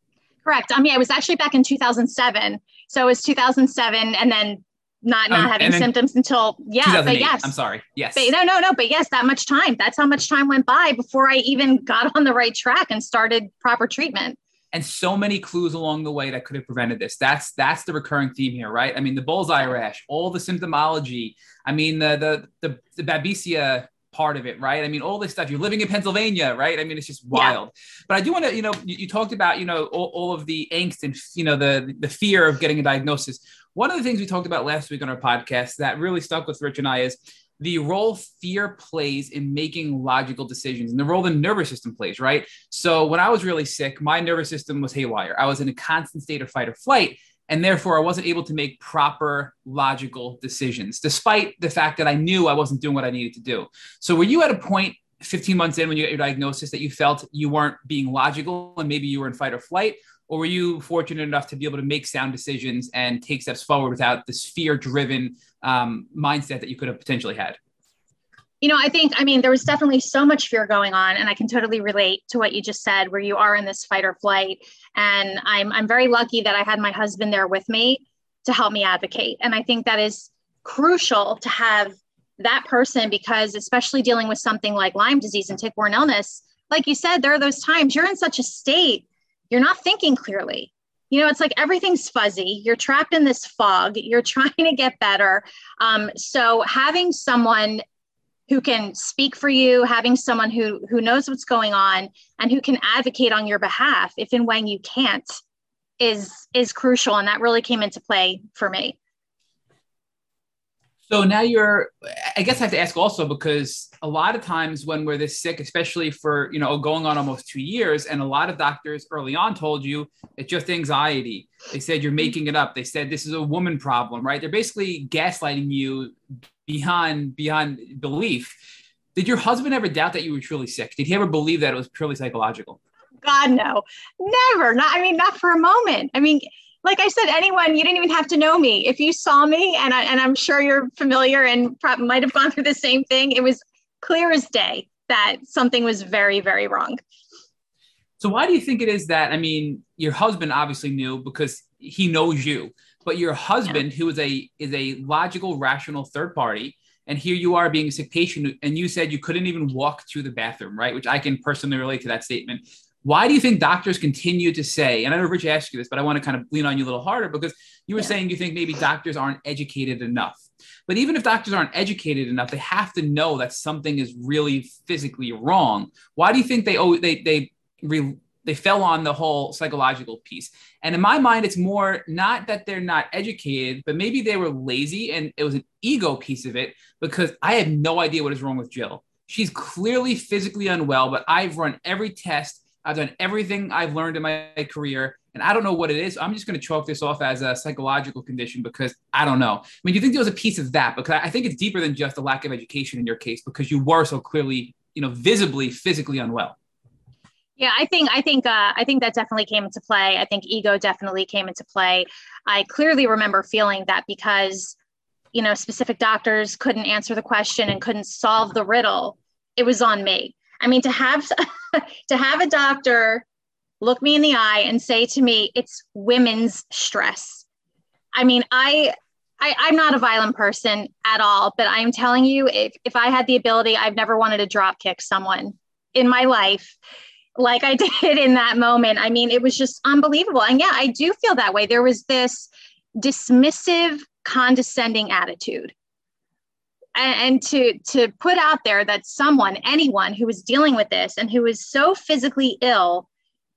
C: Correct. I mean, I was actually back in 2007. So it was 2007 and then not not um, having symptoms until yeah but yes
A: i'm sorry yes
C: but, no no no but yes that much time that's how much time went by before i even got on the right track and started proper treatment
A: and so many clues along the way that could have prevented this that's that's the recurring theme here right i mean the bullseye rash all the symptomology i mean the the the, the babesia part of it, right? I mean, all this stuff. You're living in Pennsylvania, right? I mean, it's just wild. Yeah. But I do want to, you know, you, you, talked about, you know, all, all, of the angst and you know the the fear of getting a diagnosis. One of the things we talked about last week on our podcast that really stuck with Rich and I is the role fear plays in making logical decisions and the role the nervous system plays, right? So when I was really sick, my nervous system was haywire. I was in a constant state of fight or flight. And therefore, I wasn't able to make proper logical decisions, despite the fact that I knew I wasn't doing what I needed to do. So, were you at a point 15 months in when you got your diagnosis that you felt you weren't being logical and maybe you were in fight or flight? Or were you fortunate enough to be able to make sound decisions and take steps forward without this fear driven um, mindset that you could have potentially had?
C: You know i think i mean there was definitely so much fear going on and i can totally relate to what you just said where you are in this fight or flight. And i'm i'm very lucky that i had my husband there with me to help me advocate. And i think that is crucial to have that person because especially dealing with something like lyme disease and tick-borne illness like you said there are those times you're in such a state you're not thinking clearly. You know, it's like everything's fuzzy. You're trapped in this fog. You're trying to get better. Um, so having someone who can speak for you, having someone who who knows what's going on and who can advocate on your behalf if and when you can't is is crucial and that really came into play for me.
A: So now you're, I guess I have to ask also because a lot of times when we're this sick, especially for, you know, going on almost two years, and a lot of doctors early on told you it's just anxiety. They said you're making it up. They said this is a woman problem, right? They're basically gaslighting you beyond, beyond belief. Did your husband ever doubt that you were truly sick? Did he ever believe that it was purely psychological?
C: God, no, never. Not, I mean, not for a moment. I mean, like I said, anyone, you didn't even have to know me. If you saw me, and, I, and I'm sure you're familiar and probably might have gone through the same thing, it was clear as day that something was very, very wrong.
A: So why do you think it is that, I mean, your husband obviously knew because he knows you, but your husband, yeah. who is a is a logical, rational third party, and here you are being a sick patient, and you said you couldn't even walk to the bathroom, right? Which I can personally relate to that statement. Why do you think doctors continue to say, and I know Rich asked you this, but I want to kind of lean on you a little harder because you were yeah. saying you think maybe doctors aren't educated enough. But even if doctors aren't educated enough, they have to know that something is really physically wrong. Why do you think they oh they they re, they fell on the whole psychological piece? And in my mind, it's more not that they're not educated, but maybe they were lazy and it was an ego piece of it because I have no idea what is wrong with Jill. She's clearly physically unwell, but I've run every test I've done everything I've learned in my career, and I don't know what it is. I'm just going to chalk this off as a psychological condition because I don't know. I mean, do you think there was a piece of that? Because I think it's deeper than just a lack of education in your case because you were so clearly, you know, visibly physically unwell.
C: Yeah, I think I think uh, I think that definitely came into play. I think ego definitely came into play. I clearly remember feeling that because you know specific doctors couldn't answer the question and couldn't solve the riddle. It was on me. I mean, to have to have a doctor look me in the eye and say to me, "It's women's stress." I mean, I I, I'm not a violent person at all, but I'm telling you, if, if I had the ability, I've never wanted to drop kick someone in my life like I did in that moment. I mean, it was just unbelievable. And yeah, I do feel that way. There was this dismissive, condescending attitude. And, to to put out there that someone, anyone who is dealing with this and who is so physically ill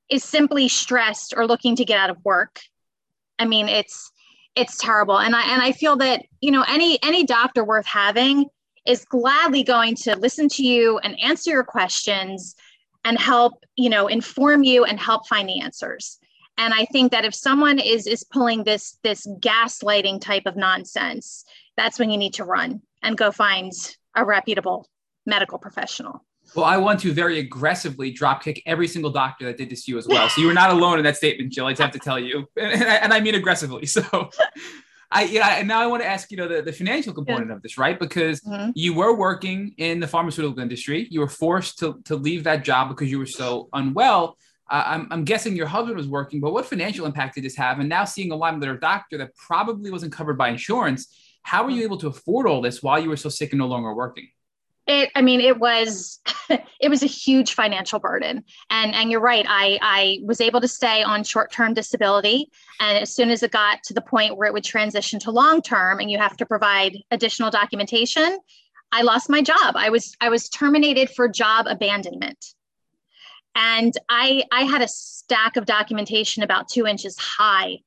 C: is simply stressed or looking to get out of work. I mean, it's it's terrible. And I and I feel that, you know, any any doctor worth having is gladly going to listen to you and answer your questions and help, you know, inform you and help find the answers. And I think that if someone is is pulling this this gaslighting type of nonsense, that's when you need to run and go find a reputable medical professional.
A: Well, I want to very aggressively dropkick every single doctor that did this to you as well. So you were not alone in that statement, Jill. I just have to tell you, and I, and I mean aggressively. So, I yeah, and now I want to ask you know the, the financial component yeah. of this, right? Because mm-hmm. you were working in the pharmaceutical industry, you were forced to to leave that job because you were so unwell. Uh, I'm, I'm guessing your husband was working, but what financial impact did this have? And now seeing a Lyme literate doctor that probably wasn't covered by insurance, how were you able to afford all this while you were so sick and no longer working?
C: it i mean it was it was a huge financial burden. And and you're right. I i was able to stay on short-term disability. And as soon as it got to the point where it would transition to long term and you have to provide additional documentation i lost my job. I was i was terminated for job abandonment. And i i had a stack of documentation about two inches high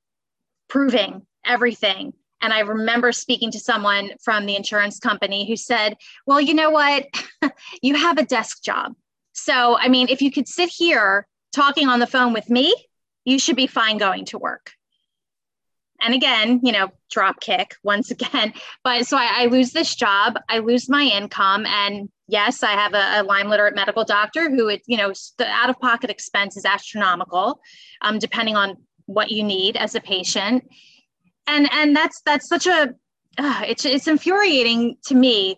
C: proving everything and I remember speaking to someone from the insurance company who said, Well, you know what? you have a desk job. So, I mean, if you could sit here talking on the phone with me, you should be fine going to work. And again, you know, drop kick once again. But so I, I lose this job, I lose my income. And yes, I have a, a Lyme literate medical doctor who, it, you know, the out of pocket expense is astronomical, um, depending on what you need as a patient and and that's that's such a uh, it's it's infuriating to me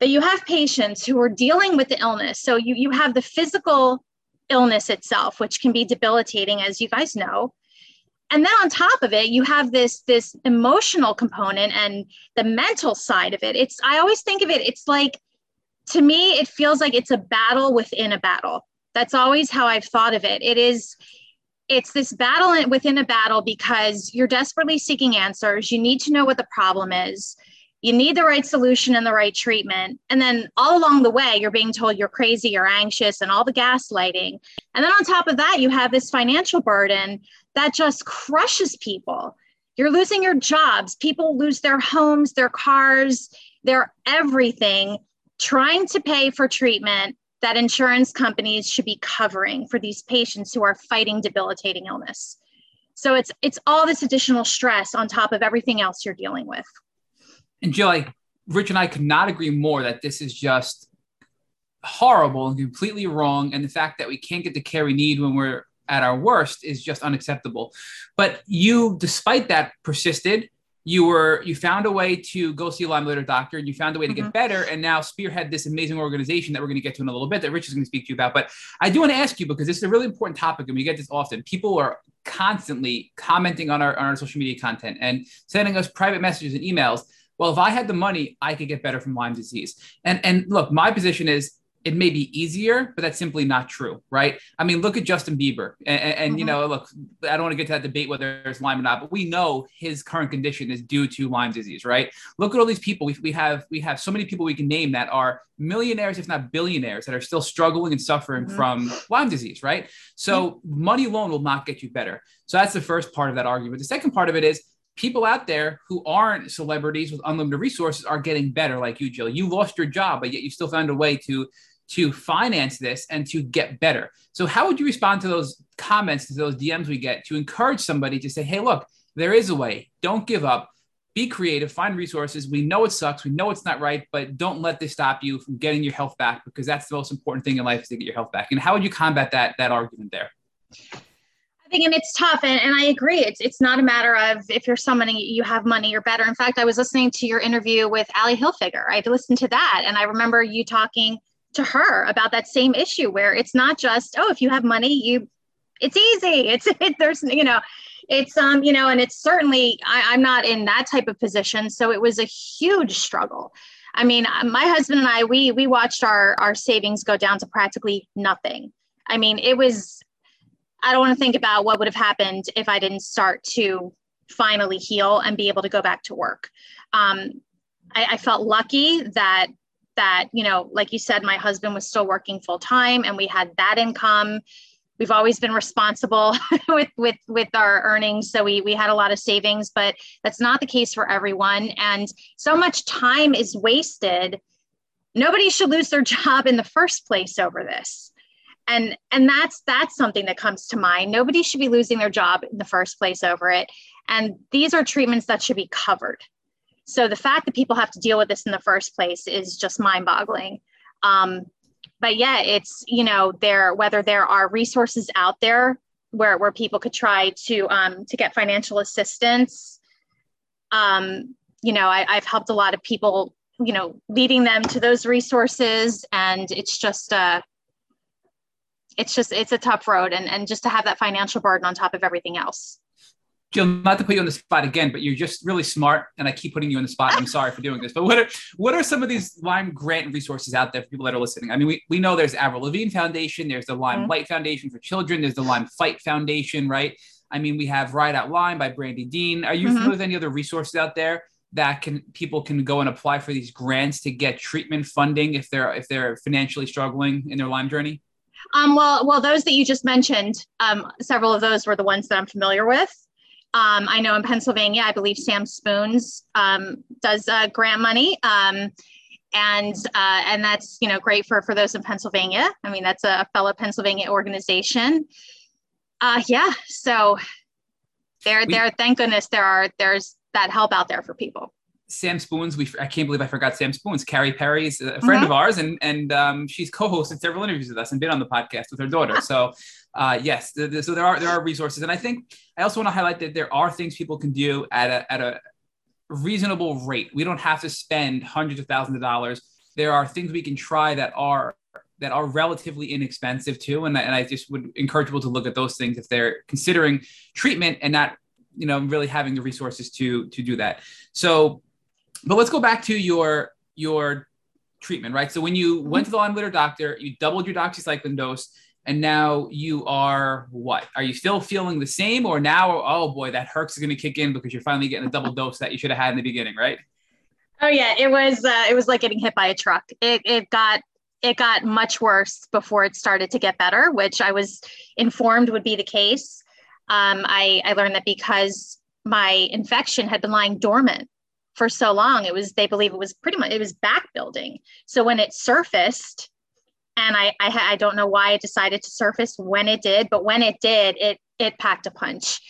C: that you have patients who are dealing with the illness. So you you have the physical illness itself which can be debilitating as you guys know. And then on top of it you have this this emotional component and the mental side of it. It's i always think of it it's like to me it feels like it's a battle within a battle. That's always how i've thought of it. It is it's this battle within a battle because you're desperately seeking answers. You need to know what the problem is. You need the right solution and the right treatment. And then all along the way, you're being told you're crazy, you're anxious, and all the gaslighting. And then on top of that, you have this financial burden that just crushes people. You're losing your jobs. People lose their homes, their cars, their everything trying to pay for treatment that insurance companies should be covering for these patients who are fighting debilitating illness. So it's it's all this additional stress on top of everything else you're dealing with.
A: And Jill, like Rich and I could not agree more that this is just horrible and completely wrong. And the fact that we can't get the care we need when we're at our worst is just unacceptable. But you, despite that, persisted you were you found a way to go see a Lyme literate doctor and you found a way to mm-hmm. get better. And now spearhead this amazing organization that we're going to get to in a little bit that rich is going to speak to you about. But i do want to ask you because this is a really important topic and we get this often people are constantly commenting on our, on our social media content and sending us private messages and emails. Well if i had the money i could get better from lyme disease. And and look my position is it may be easier, but that's simply not true, right? I mean, look at Justin Bieber, and, and mm-hmm. you know, look, I don't want to get to that debate whether it's Lyme or not, but we know his current condition is due to Lyme disease, right? Look at all these people. We, we have we have so many people we can name that are millionaires, if not billionaires, that are still struggling and suffering mm-hmm. from Lyme disease, right? So mm-hmm. money alone will not get you better. So that's the first part of that argument. The second part of it is people out there who aren't celebrities with unlimited resources are getting better, like you, Jill. You lost your job, but yet you still found a way to to finance this and to get better. So, how would you respond to those comments, to those DMs we get to encourage somebody to say, hey, look, there is a way. Don't give up. Be creative, find resources. We know it sucks. We know it's not right, but don't let this stop you from getting your health back because that's the most important thing in life is to get your health back. And how would you combat that that argument there?
C: I think, and it's tough, and, and I agree. It's it's not a matter of if you're someone you have money, you're better. In fact, I was listening to your interview with Ali Hilfiger. I listened to that, and I remember you talking to her about that same issue where it's not just oh if you have money you it's easy. It's it, there's you know it's um you know and it's certainly I, i'm not in that type of position. So it was a huge struggle. I mean uh, my husband and i we we watched our our savings go down to practically nothing. I mean it was i don't want to think about what would have happened if i didn't start to finally heal and be able to go back to work. Um, I, I felt lucky that that you know like you said my husband was still working full time and we had that income. We've always been responsible with with with our earnings so we we had a lot of savings but that's not the case for everyone. And so much time is wasted. Nobody should lose their job in the first place over this. And and that's that's something that comes to mind. Nobody should be losing their job in the first place over it. And these are treatments that should be covered so the fact that people have to deal with this in the first place is just mind boggling. Um, but yeah, it's, you know, there, whether there are resources out there where, where people could try to, um, to get financial assistance. Um, you know, I, I've helped a lot of people, you know, leading them to those resources. And it's just, uh, it's just, it's a tough road and, and just to have that financial burden on top of everything else.
A: Jill, not to put you on the spot again, but you're just really smart, and I keep putting you on the spot. I'm sorry for doing this, but what are what are some of these Lyme grant resources out there for people that are listening? I mean, we, we know there's Avril Lavigne Foundation, there's the Lyme mm-hmm. Light Foundation for Children, there's the Lyme Fight Foundation, right? I mean, we have Ride Out Lyme by Brandy Dean. Are you mm-hmm. familiar with any other resources out there that can people can go and apply for these grants to get treatment funding if they're if they're financially struggling in their Lyme journey?
C: Um, well, well, those that you just mentioned, um, several of those were the ones that I'm familiar with. Um, I know in Pennsylvania, I believe Sam Spoons um, does uh, grant money. Um, and uh, and that's you know great for for those in Pennsylvania. I mean that's a fellow Pennsylvania organization. Uh, yeah, so there there thank goodness there are there's that help out there for people.
A: Sam Spoons. We I can't believe I forgot Sam Spoons. Carrie Perry's a friend mm-hmm. of ours, and and um, she's co-hosted several interviews with us and been on the podcast with her daughter. So uh, yes, the, the, so there are there are resources, and I think I also want to highlight that there are things people can do at a at a reasonable rate. We don't have to spend hundreds of thousands of dollars. There are things we can try that are that are relatively inexpensive too, and, and I just would encourage people to look at those things if they're considering treatment and not you know really having the resources to to do that. So but let's go back to your your treatment, right? So when you mm-hmm. went to the Lyme literate doctor, you doubled your doxycycline dose, and now you are what? Are you still feeling the same, or now, oh boy, that Herx is going to kick in because you're finally getting a double dose that you should have had in the beginning, right?
C: Oh yeah, it was uh, it was like getting hit by a truck. It it got it got much worse before it started to get better, which I was informed would be the case. Um, I I learned that because my infection had been lying dormant for so long it was they believe it was pretty much it was back building. So when it surfaced and I, I i don't know why it decided to surface when it did but when it did it it packed a punch.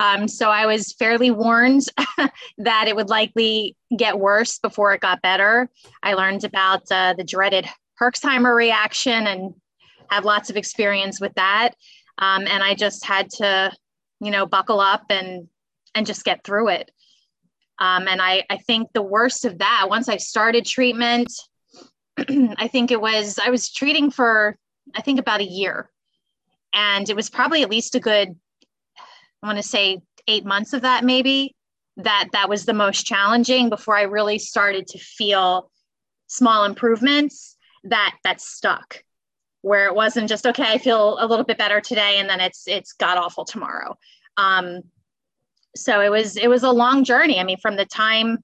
C: Um, so i was fairly warned that it would likely get worse before it got better. I learned about uh, the dreaded herxheimer reaction and have lots of experience with that. Um, and i just had to you know buckle up and and just get through it um, and I, I think the worst of that, once I started treatment, I think it was, I was treating for, I think about a year. And it was probably at least a good, I want to say eight months of that, maybe, that that was the most challenging before I really started to feel small improvements that that stuck where it wasn't just okay i feel a little bit better today and then it's it's god awful tomorrow um, so it was it was a long journey. I mean, from the time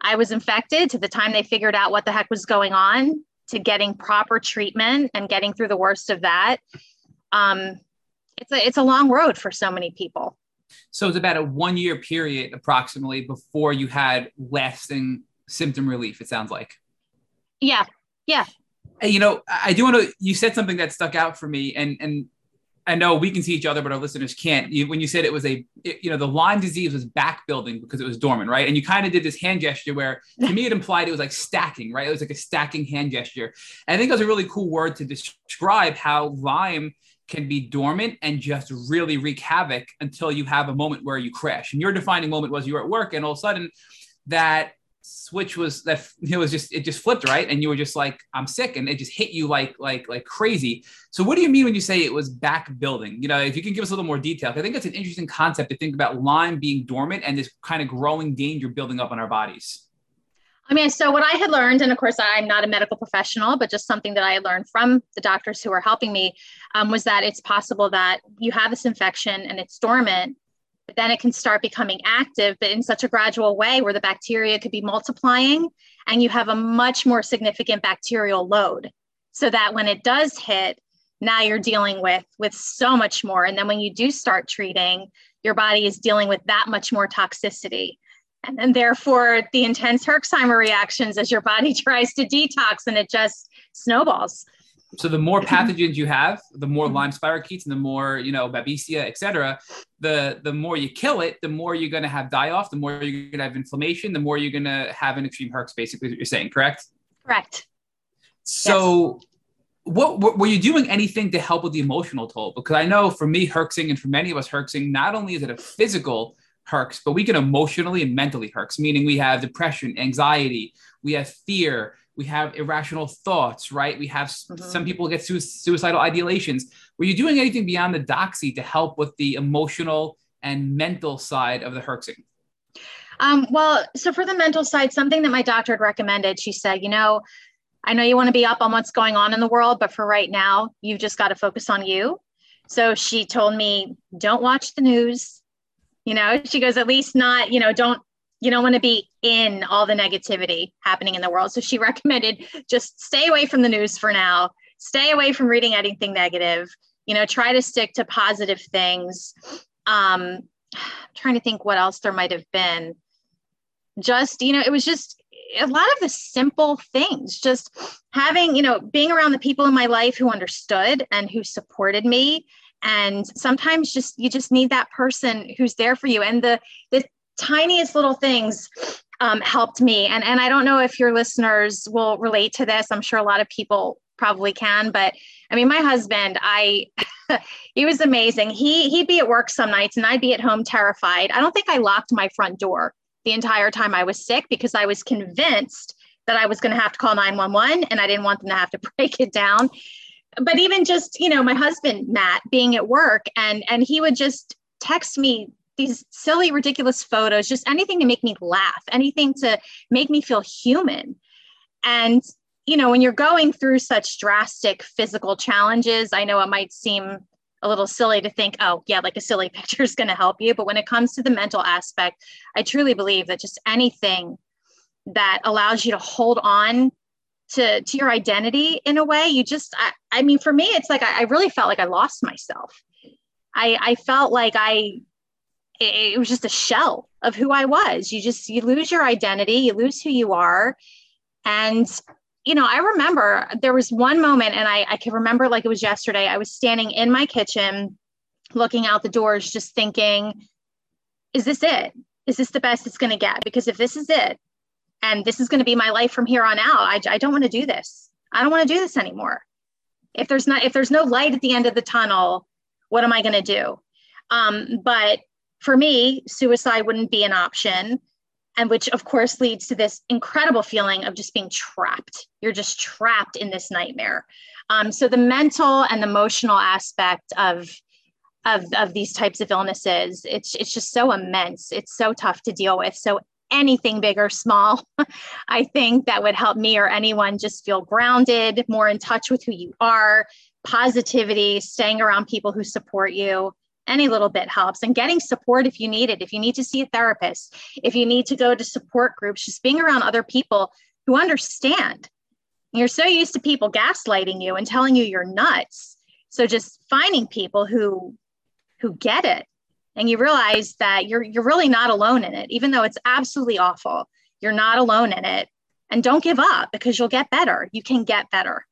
C: I was infected to the time they figured out what the heck was going on to getting proper treatment and getting through the worst of that. Um, it's a it's a long road for so many people.
A: So it's about a one year period approximately before you had lasting symptom relief. It sounds like.
C: Yeah. Yeah.
A: You know, I do want to. You said something that stuck out for me, and and I know we can see each other, but our listeners can't. You, when you said it was a, it, you know, the Lyme disease was back building because it was dormant, right? And you kind of did this hand gesture where, to me, it implied it was like stacking, right? It was like a stacking hand gesture. And I think it was a really cool word to describe how Lyme can be dormant and just really wreak havoc until you have a moment where you crash. And your defining moment was you were at work, and all of a sudden, that switch was that it was just it just flipped right? And you were just like i'm sick and it just hit you like like like crazy. So what do you mean when you say it was back building? You know if you can give us a little more detail i think it's an interesting concept to think about lyme being dormant and this kind of growing danger building up on our bodies.
C: I mean, so what I had learned, and of course, I'm not a medical professional, but just something that I had learned from the doctors who were helping me um, was that it's possible that you have this infection and it's dormant, but then it can start becoming active, but in such a gradual way where the bacteria could be multiplying and you have a much more significant bacterial load. So that when it does hit, now you're dealing with with so much more. And then when you do start treating, your body is dealing with that much more toxicity. And then therefore the intense Herxheimer reactions as your body tries to detox and it just snowballs.
A: So the more pathogens you have, the more mm-hmm. Lyme spirochetes and the more, you know, Babesia, et cetera, the, the more you kill it, the more you're going to have die off, the more you're going to have inflammation, the more you're going to have an extreme herx, basically what you're saying, correct?
C: Correct.
A: So yes. what, what, were you doing anything to help with the emotional toll? Because I know for me, herxing and for many of us herxing, not only is it a physical herx, but we can emotionally and mentally herx, meaning we have depression, anxiety, we have fear, we have irrational thoughts, right? We have mm-hmm. some people get su- suicidal ideations. Were you doing anything beyond the doxy to help with the emotional and mental side of the herxing?
C: Um, well, so for the mental side, something that my doctor had recommended, she said, you know, I know you want to be up on what's going on in the world, but for right now, you've just got to focus on you. So she told me, don't watch the news. You know, she goes, at least not, you know, don't you don't want to be in all the negativity happening in the world. So she recommended just stay away from the news for now, stay away from reading anything negative, you know, try to stick to positive things. Um, trying to think what else there might have been. Just, you know, it was just a lot of the simple things, just having, you know, being around the people in my life who understood and who supported me and sometimes just you just need that person who's there for you and the the tiniest little things um, helped me. And, and I don't know if your listeners will relate to this. I'm sure a lot of people probably can, but I mean, my husband, I, he was amazing. He, he'd be at work some nights and I'd be at home terrified. I don't think I locked my front door the entire time I was sick because I was convinced that I was going to have to call 911 and I didn't want them to have to break it down. But even just, you know, my husband, Matt, being at work and, and he would just text me these silly, ridiculous photos, just anything to make me laugh, anything to make me feel human. And, you know, when you're going through such drastic physical challenges, I know it might seem a little silly to think, oh, yeah, like a silly picture is going to help you. But when it comes to the mental aspect, I truly believe that just anything that allows you to hold on to, to your identity in a way, you just, I, I mean, for me, it's like I, I really felt like I lost myself. I, I felt like I it, was just a shell of who I was. You just you lose your identity, you lose who you are, and you know, I remember there was one moment, and I, I can remember like it was yesterday. I was standing in my kitchen, looking out the doors, just thinking, is this it? Is this the best it's going to get? Because if this is it, and this is going to be my life from here on out, I, I don't want to do this. I don't want to do this anymore. If there's not, if there's no light at the end of the tunnel, what am I going to do? Um, but for me, suicide wouldn't be an option. And which, of course, leads to this incredible feeling of just being trapped. You're just trapped in this nightmare. Um, so, the mental and emotional aspect of of, of these types of illnesses it's it's just so immense it's so tough to deal with so anything big or small i think that would help me or anyone just feel grounded more in touch with who you are positivity staying around people who support you any little bit helps. And getting support if you need it. If you need to see a therapist if you need to go to support groups just being around other people who understand. You're so used to people gaslighting you and telling you you're nuts. So just finding people who who get it. And you realize that you're you're really not alone in it even though it's absolutely awful. You're not alone in it. And don't give up because you'll get better. You can get better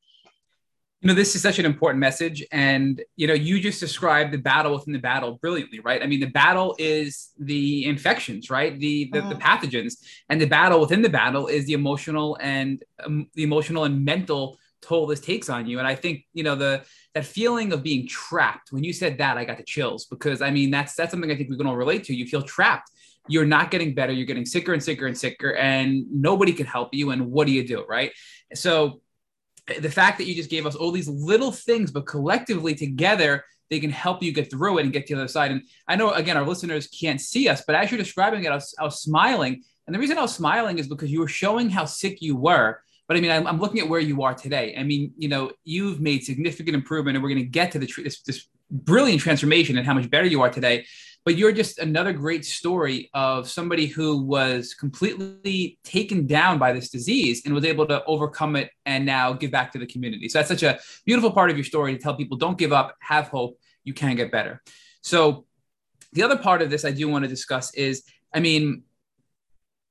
A: you know this is such an important message and you know you just described the battle within the battle brilliantly right i mean the battle is the infections right the the, the uh-huh. pathogens and the battle within the battle is the emotional and um, the emotional and mental toll this takes on you and i think you know the that feeling of being trapped when you said that i got the chills because i mean that's that's something i think we can all relate to you feel trapped you're not getting better. You're getting sicker and sicker and sicker, and nobody can help you. And what do you do, right? So the fact that you just gave us all these little things, but collectively together, they can help you get through it and get to the other side. And I know, again, our listeners can't see us, but as you're describing it, I was, I was smiling. And the reason I was smiling is because you were showing how sick you were. But I mean, I'm, I'm looking at where you are today. I mean, you know, you've made significant improvement, and we're going to get to the this, this brilliant transformation and how much better you are today but you're just another great story of somebody who was completely taken down by this disease and was able to overcome it and now give back to the community. So that's such a beautiful part of your story to tell people don't give up, have hope, you can get better. So the other part of this I do want to discuss is I mean,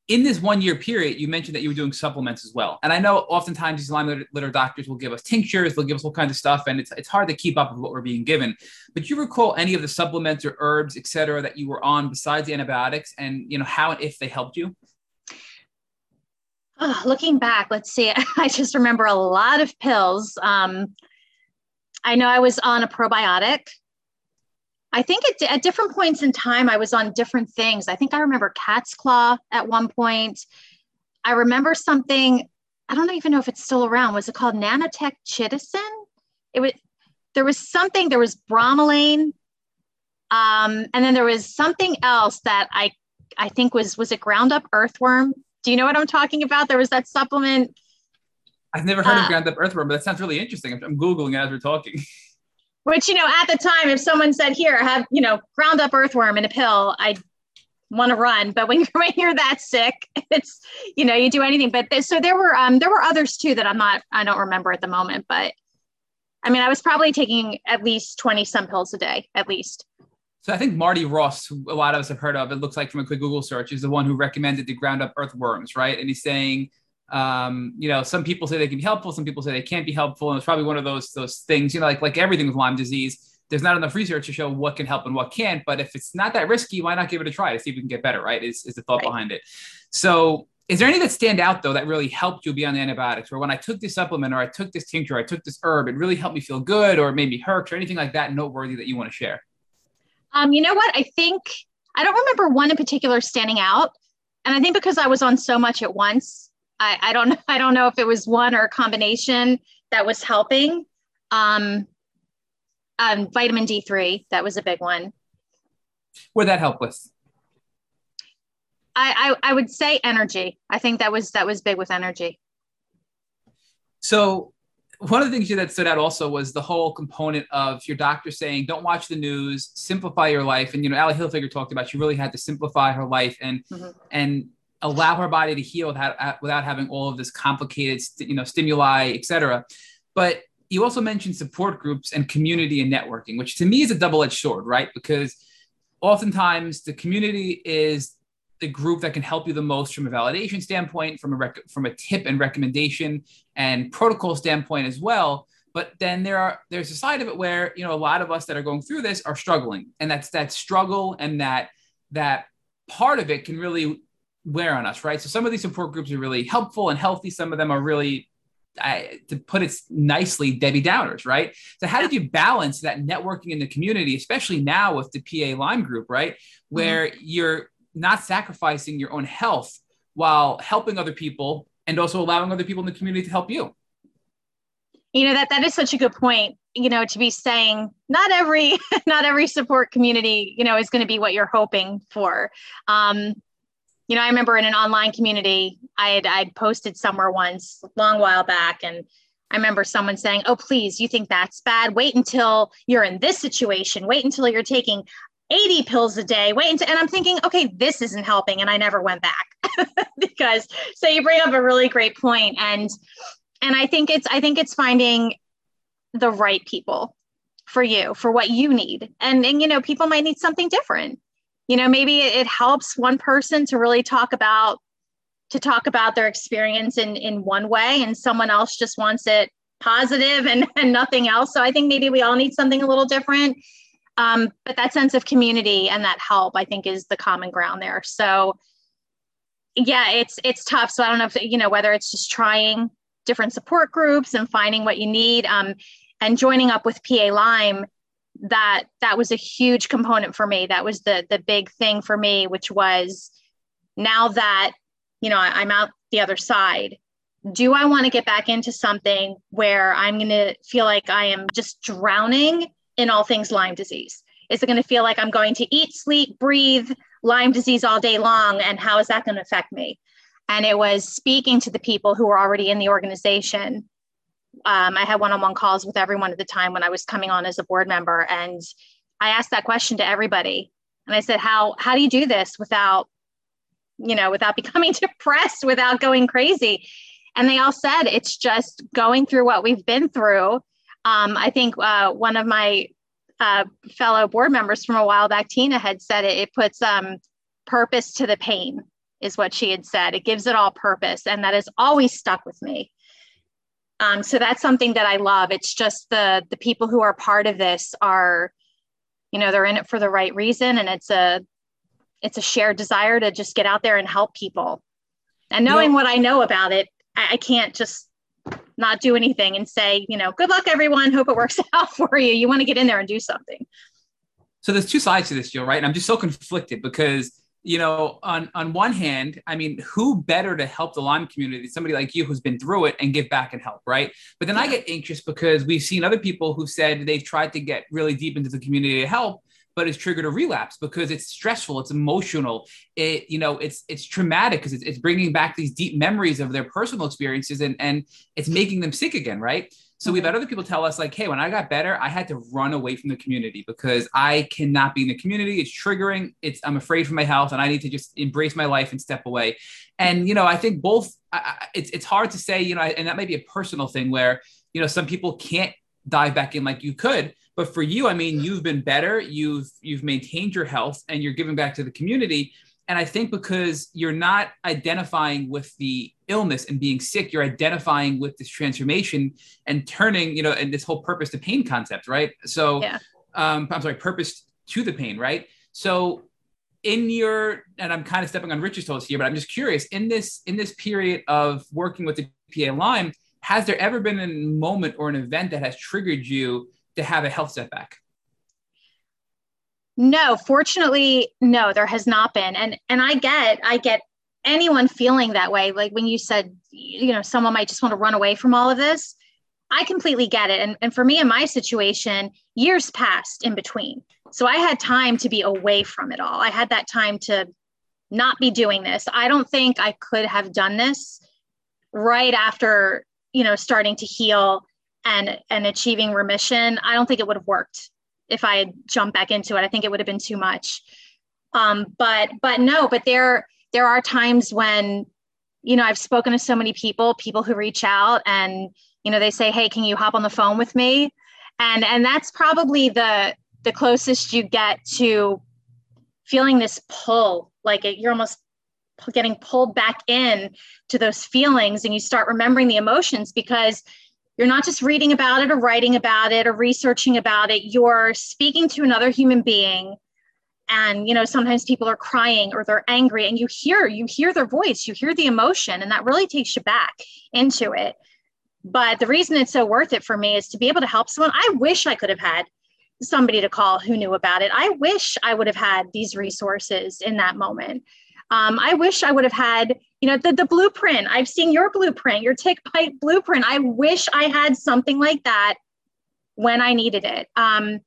A: in this one year period, you mentioned that you were doing supplements as well. And I know oftentimes these Lyme literate doctors will give us tinctures, they'll give us all kinds of stuff, and it's, it's hard to keep up with what we're being given. But do you recall any of the supplements or herbs, et cetera, that you were on besides the antibiotics and, you know, how and if they helped you?
C: Oh, looking back, let's see. I just remember a lot of pills. Um, I know I was on a probiotic I think at, at different points in time, I was on different things. I think I remember Cat's Claw at one point. I remember something, I don't even know if it's still around. Was it called Nanotech Chitosan? It was, there was something, there was bromelain. Um, and then there was something else that I, I think was, was it ground up earthworm? Do you know what I'm talking about? There was that supplement.
A: I've never heard uh, of ground up earthworm, but that sounds really interesting. I'm, I'm Googling as we're talking.
C: Which, you know, at the time, if someone said, here, have, you know, ground up earthworm in a pill, I want to run. But when you're, when you're that sick, it's, you know, you do anything. But th- so there were, um, there were others too that I'm not, I don't remember at the moment, but I mean, I was probably taking at least 20 some pills a day, at least.
A: So I think Marty Ross, who a lot of us have heard of, it looks like from a quick Google search, is the one who recommended the ground up earthworms, right? And he's saying um, you know, some people say they can be helpful, some people say they can't be helpful, and it's probably one of those those things. You know, like like everything with Lyme disease, there's not enough research to show what can help and what can't. But if it's not that risky, why not give it a try to see if we can get better? Right? Is is the thought right. behind it? So. Is there any that stand out though that really helped you beyond the antibiotics? Or when I took this supplement, or I took this tincture, or I took this herb, it really helped me feel good, or made me hurt, or anything like that noteworthy that you want to share?
C: Um, you know what? I think I don't remember one in particular standing out, and I think because I was on so much at once, I, I don't I don't know if it was one or a combination that was helping. Um, um, vitamin D3, that was a big one.
A: Would that help with?
C: I, I, I would say energy. I think that was that was big with energy.
A: So one of the things that stood out also was the whole component of your doctor saying, "Don't watch the news, simplify your life." And you know, Ali Hilfiger talked about she really had to simplify her life and mm-hmm. and allow her body to heal without, uh, without having all of this complicated, you know, stimuli, etc. But you also mentioned support groups and community and networking, which to me is a double-edged sword, right? Because oftentimes the community is the group that can help you the most from a validation standpoint, from a rec- from a tip and recommendation and protocol standpoint as well. But then there are there's a side of it where you know a lot of us that are going through this are struggling, and that's that struggle and that that part of it can really wear on us, right? So some of these support groups are really helpful and healthy. Some of them are really, to put it nicely, Debbie Downers, right? So how did you balance that networking in the community, especially now with the PA Lyme group, right? Where mm-hmm. you're not sacrificing your own health while helping other people and also allowing other people in the community to help you.
C: You know that that is such a good point. You know, to be saying not every not every support community, you know, is going to be what you're hoping for. Um, you know, I remember in an online community, I had I'd posted somewhere once long while back, and I remember someone saying, "Oh, please, you think that's bad? Wait until you're in this situation. Wait until you're taking 80 pills a day. Wait until," and I'm thinking, okay, this isn't helping, and I never went back because. So you bring up a really great point, and and I think it's I think it's finding the right people for you for what you need, and and you know, people might need something different you know maybe it helps one person to really talk about to talk about their experience in in one way and someone else just wants it positive and, and nothing else. So i think maybe we all need something a little different. Um, but that sense of community and that help i think is the common ground there. So yeah it's it's tough. So i don't know if you know whether it's just trying different support groups and finding what you need um, and joining up with pa lyme that that was a huge component for me. That was the the big thing for me, which was now that you know I'm out the other side. Do I want to get back into something where I'm going to feel like I am just drowning in all things Lyme disease? Is it going to feel like I'm going to eat, sleep, breathe Lyme disease all day long? And how is that going to affect me? And it was speaking to the people who were already in the organization um, I had one-on-one calls with everyone at the time when I was coming on as a board member, and I asked that question to everybody, and I said, "How how do you do this without, you know, without becoming depressed, without going crazy?" And they all said, "It's just going through what we've been through." Um, I think uh, one of my uh, fellow board members from a while back, Tina, had said it. It puts um, purpose to the pain, is what she had said. It gives it all purpose, and that has always stuck with me. Um, so that's something that I love. It's just the the people who are part of this are, you know, they're in it for the right reason, and it's a it's a shared desire to just get out there and help people. And knowing what I know about it, I, I can't just not do anything and say, you know, good luck everyone. Hope it works out for you. You want to get in there and do something.
A: So there's two sides to this, Jill, right? And I'm just so conflicted because you know, on on one hand, I mean, who better to help the Lyme community? Somebody like you who's been through it and give back and help, right? But then yeah. I get anxious because we've seen other people who said they've tried to get really deep into the community to help, but it's triggered a relapse because it's stressful, it's emotional, it you know, it's it's traumatic because it's, it's bringing back these deep memories of their personal experiences and and it's making them sick again, right? So we've had other people tell us, like, hey, when I got better, I had to run away from the community because I cannot be in the community. It's triggering. It's I'm afraid for my health, and I need to just embrace my life and step away. And you know, I think both. I, it's it's hard to say, you know, and that may be a personal thing where you know some people can't dive back in like you could, but for you, I mean, you've been better. You've you've maintained your health, and you're giving back to the community. And I think because you're not identifying with the illness and being sick, you're identifying with this transformation and turning, you know, and this whole purpose to pain concept, right? So, yeah. um, I'm sorry, purpose to the pain, right? So, in your, and I'm kind of stepping on Richard's toes here, but I'm just curious in this in this period of working with the PA Lyme, has there ever been a moment or an event that has triggered you to have a health setback?
C: No, fortunately, no, there has not been. And and I get I get anyone feeling that way. Like when you said, you know, someone might just want to run away from all of this. I completely get it. And, and for me in my situation, years passed in between. So I had time to be away from it all. I had that time to not be doing this. I don't think I could have done this right after, you know, starting to heal and and achieving remission. I don't think it would have worked if I had jumped back into it. I think it would have been too much. Um, but but no, but there there are times when, you know, I've spoken to so many people, people who reach out and you know they say, "Hey, can you hop on the phone with me?" And and that's probably the the closest you get to feeling this pull, like it, you're almost getting pulled back in to those feelings and you start remembering the emotions because you're not just reading about it or writing about it or researching about it. You're speaking to another human being. And, you know, sometimes people are crying or they're angry and you hear, you hear their voice, you hear the emotion, and that really takes you back into it. But the reason it's so worth it for me is to be able to help someone. I wish I could have had somebody to call who knew about it. I wish I would have had these resources in that moment. Um, I wish I would have had, you know, the, the blueprint. I've seen your blueprint, your tick bite blueprint. I wish I had something like that when I needed it. Um,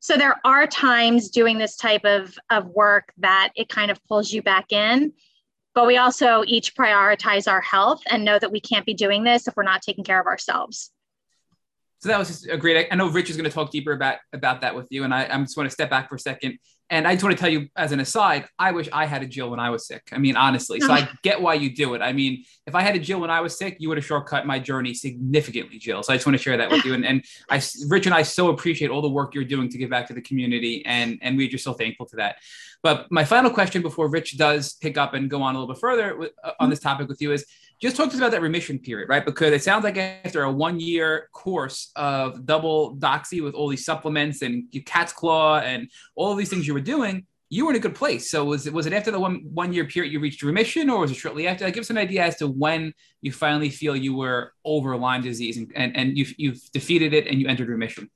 C: so there are times doing this type of, of work that it kind of pulls you back in. But we also each prioritize our health and know that we can't be doing this if we're not taking care of ourselves.
A: So that was just a great. I know Rich is going to talk deeper about about that with you, and I, I just want to step back for a second and I just want to tell you as an aside, I wish I had a Jill when I was sick. I mean, honestly. So I get why you do it. I mean, if I had a Jill when I was sick, you would have shortcut my journey significantly, Jill. So I just want to share that with you. And, and I, Rich and I so appreciate all the work you're doing to give back to the community. And, and we're just so thankful to that. But my final question before Rich does pick up and go on a little bit further with, uh, on this topic with you is just talk to us about that remission period, right? Because it sounds like after a one year course of double doxy with all these supplements and cat's claw and all of these things you were doing, you were in a good place. So was it was it after the one one year period you reached remission, or was it shortly after? Like, give us an idea as to when you finally feel you were over Lyme disease and and, and you've you've defeated it and you entered remission.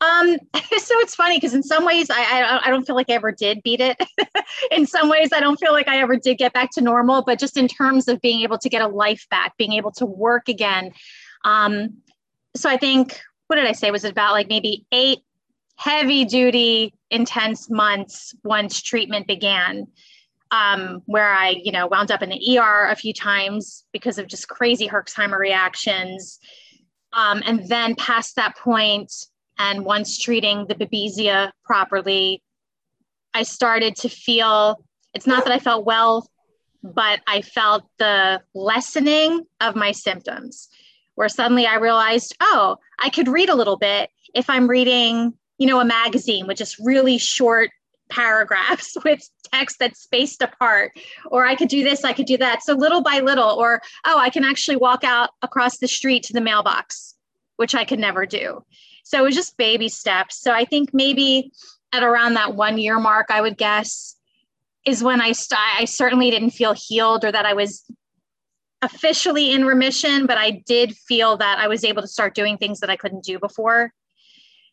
C: Um, so it's funny because in some ways I, I, I don't feel like I ever did beat it. in some ways I don't feel like I ever did get back to normal, but just in terms of being able to get a life back, being able to work again. Um, so I think what did I say? Was it about like maybe eight heavy duty, intense months once treatment began? Um, where I, you know, wound up in the ER a few times because of just crazy Herxheimer reactions. Um, and then past that point, and once treating the babesia properly, I started to feel it's not that I felt well, but I felt the lessening of my symptoms, where suddenly I realized, oh, I could read a little bit if I'm reading, you know, a magazine with just really short paragraphs with text that's spaced apart or i could do this i could do that. So little by little or oh i can actually walk out across the street to the mailbox which i could never do so it was just baby steps. So I think maybe at around that one year mark, I would guess, is when I st- I certainly didn't feel healed or that I was officially in remission, but I did feel that I was able to start doing things that I couldn't do before.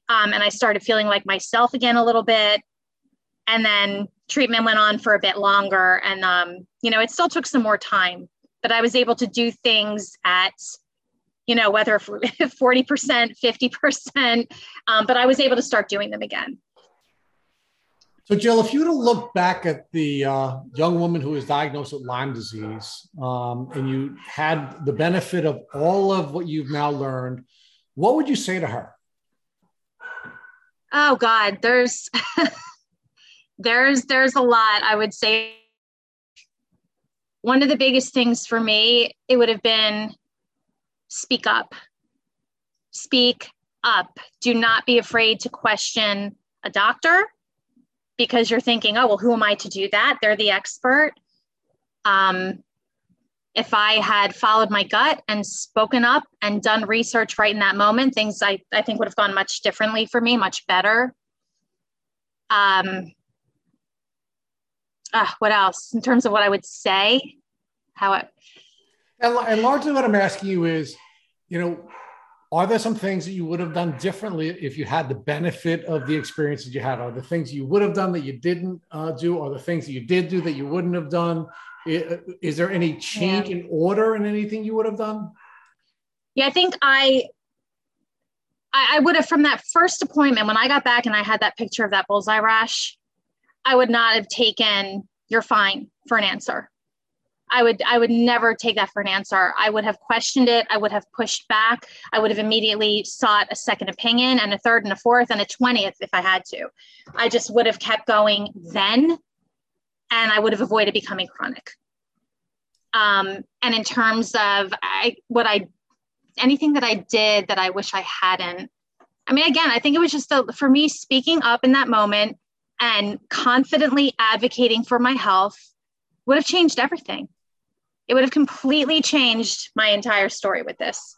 C: Um, and I started feeling like myself again a little bit. And then treatment went on for a bit longer. And, um, you know, it still took some more time, but I was able to do things at you know, whether 40%, 50%, um, but I was able to start doing them again.
B: So, Jill, if you were to look back at the uh, young woman who was diagnosed with Lyme disease um, and you had the benefit of all of what you've now learned, what would you say to her?
C: Oh God, there's there's there's a lot. I would say one of the biggest things for me, it would have been speak up. Speak up. Do not be afraid to question a doctor because you're thinking, oh, well, who am I to do that? They're the expert. Um, if I had followed my gut and spoken up and done research right in that moment, things I, I think would have gone much differently for me, much better. Um, uh, what else in terms of what I would say? How it,
B: and, and largely what I'm asking you is, you know, are there some things that you would have done differently if you had the benefit of the experiences you had? Are the things you would have done that you didn't uh, do? Are the things that you did do that you wouldn't have done? Is, is there any change yeah. in order in anything you would have done?
C: Yeah, I think I, I, I would have from that first appointment when I got back and I had that picture of that bullseye rash. I would not have taken "you're fine" for an answer. I would I would never take that for an answer. I would have questioned it. I would have pushed back. I would have immediately sought a second opinion and a third and a fourth and a 20th if I had to. I just would have kept going then and I would have avoided becoming chronic. Um, and in terms of I, what I anything that I did that I wish I hadn't. I mean, again, I think it was just a, for me speaking up in that moment and confidently advocating for my health would have changed everything it would have completely changed my entire story with this.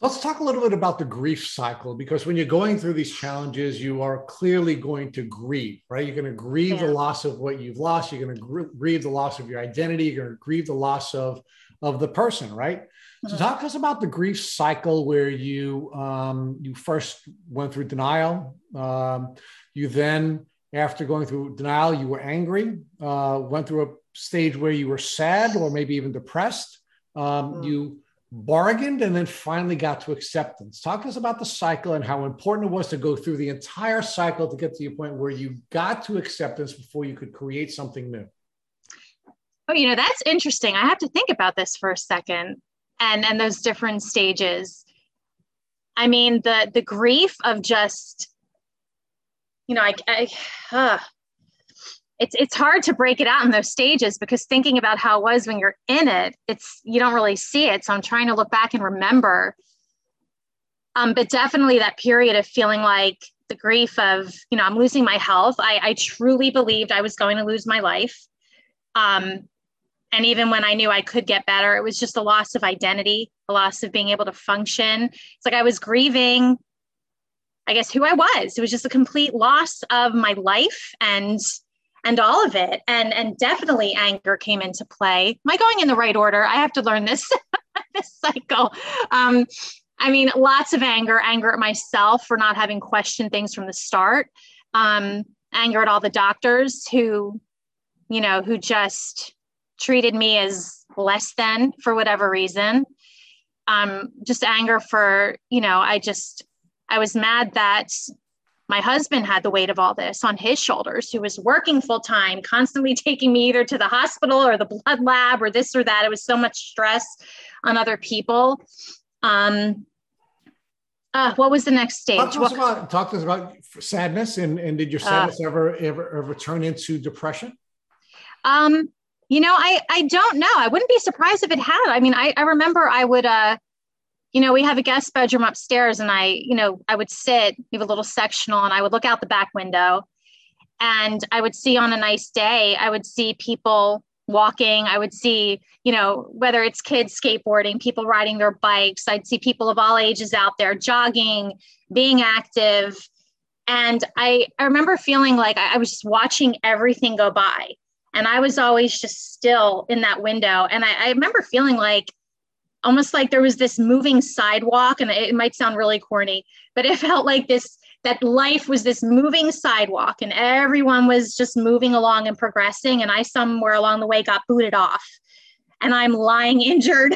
B: Let's talk a little bit about the grief cycle because when you're going through these challenges, you are clearly going to grieve, right? You're going to grieve yeah. the loss of what you've lost. You're going to grieve the loss of your identity. You're going to grieve the loss of, of the person, right? Mm-hmm. So talk to us about the grief cycle where you um, you first went through denial. Um, you then, after going through denial, you were angry. Uh, went through a stage where you were sad or maybe even depressed. Um, mm. You bargained and then finally got to acceptance. Talk to us about the cycle and how important it was to go through the entire cycle to get to the point where you got to acceptance before you could create something new.
C: Oh, you know, that's interesting. I have to think about this for a second and and those different stages. I mean, the the grief of just you know, I, I uh, it's it's hard to break it out in those stages because thinking about how it was when you're in it it's you don't really see it. So i'm trying to look back and remember. Um, but definitely that period of feeling like the grief of you know i'm losing my health. I, I truly believed i was going to lose my life. Um, and even when i knew i could get better it was just a loss of identity a loss of being able to function. It's like i was grieving i guess who i was. It was just a complete loss of my life and and all of it. And and definitely anger came into play. Am i going in the right order? I have to learn this this cycle. Um I mean, lots of anger, anger at myself for not having questioned things from the start, um, anger at all the doctors who, you know, who just treated me as less than for whatever reason. Um, just anger for, you know, I just, I was mad that my husband had the weight of all this on his shoulders, who was working full time, constantly taking me either to the hospital or the blood lab or this or that. It was so much stress on other people. Um, uh, what was the next stage?
B: Talk to us about, talk to us about sadness and, and did your uh, sadness uh, ever, ever, ever turn into depression?
C: Um, you know, I, I don't know. I wouldn't be surprised if it had. I mean, I, I remember I would, uh, you know, we have a guest bedroom upstairs and I, you know, I would sit, we have a little sectional and I would look out the back window and I would see on a nice day, I would see people walking. I would see, you know, whether it's kids skateboarding, people riding their bikes. I'd see people of all ages out there jogging, being active. And I, I remember feeling like I, I was just watching everything go by. And I was always just still in that window. And I, I remember feeling like almost like there was this moving sidewalk. And it, might sound really corny, but it felt like this that life was this moving sidewalk and everyone was just moving along and progressing. And I somewhere along the way got booted off and I'm lying injured,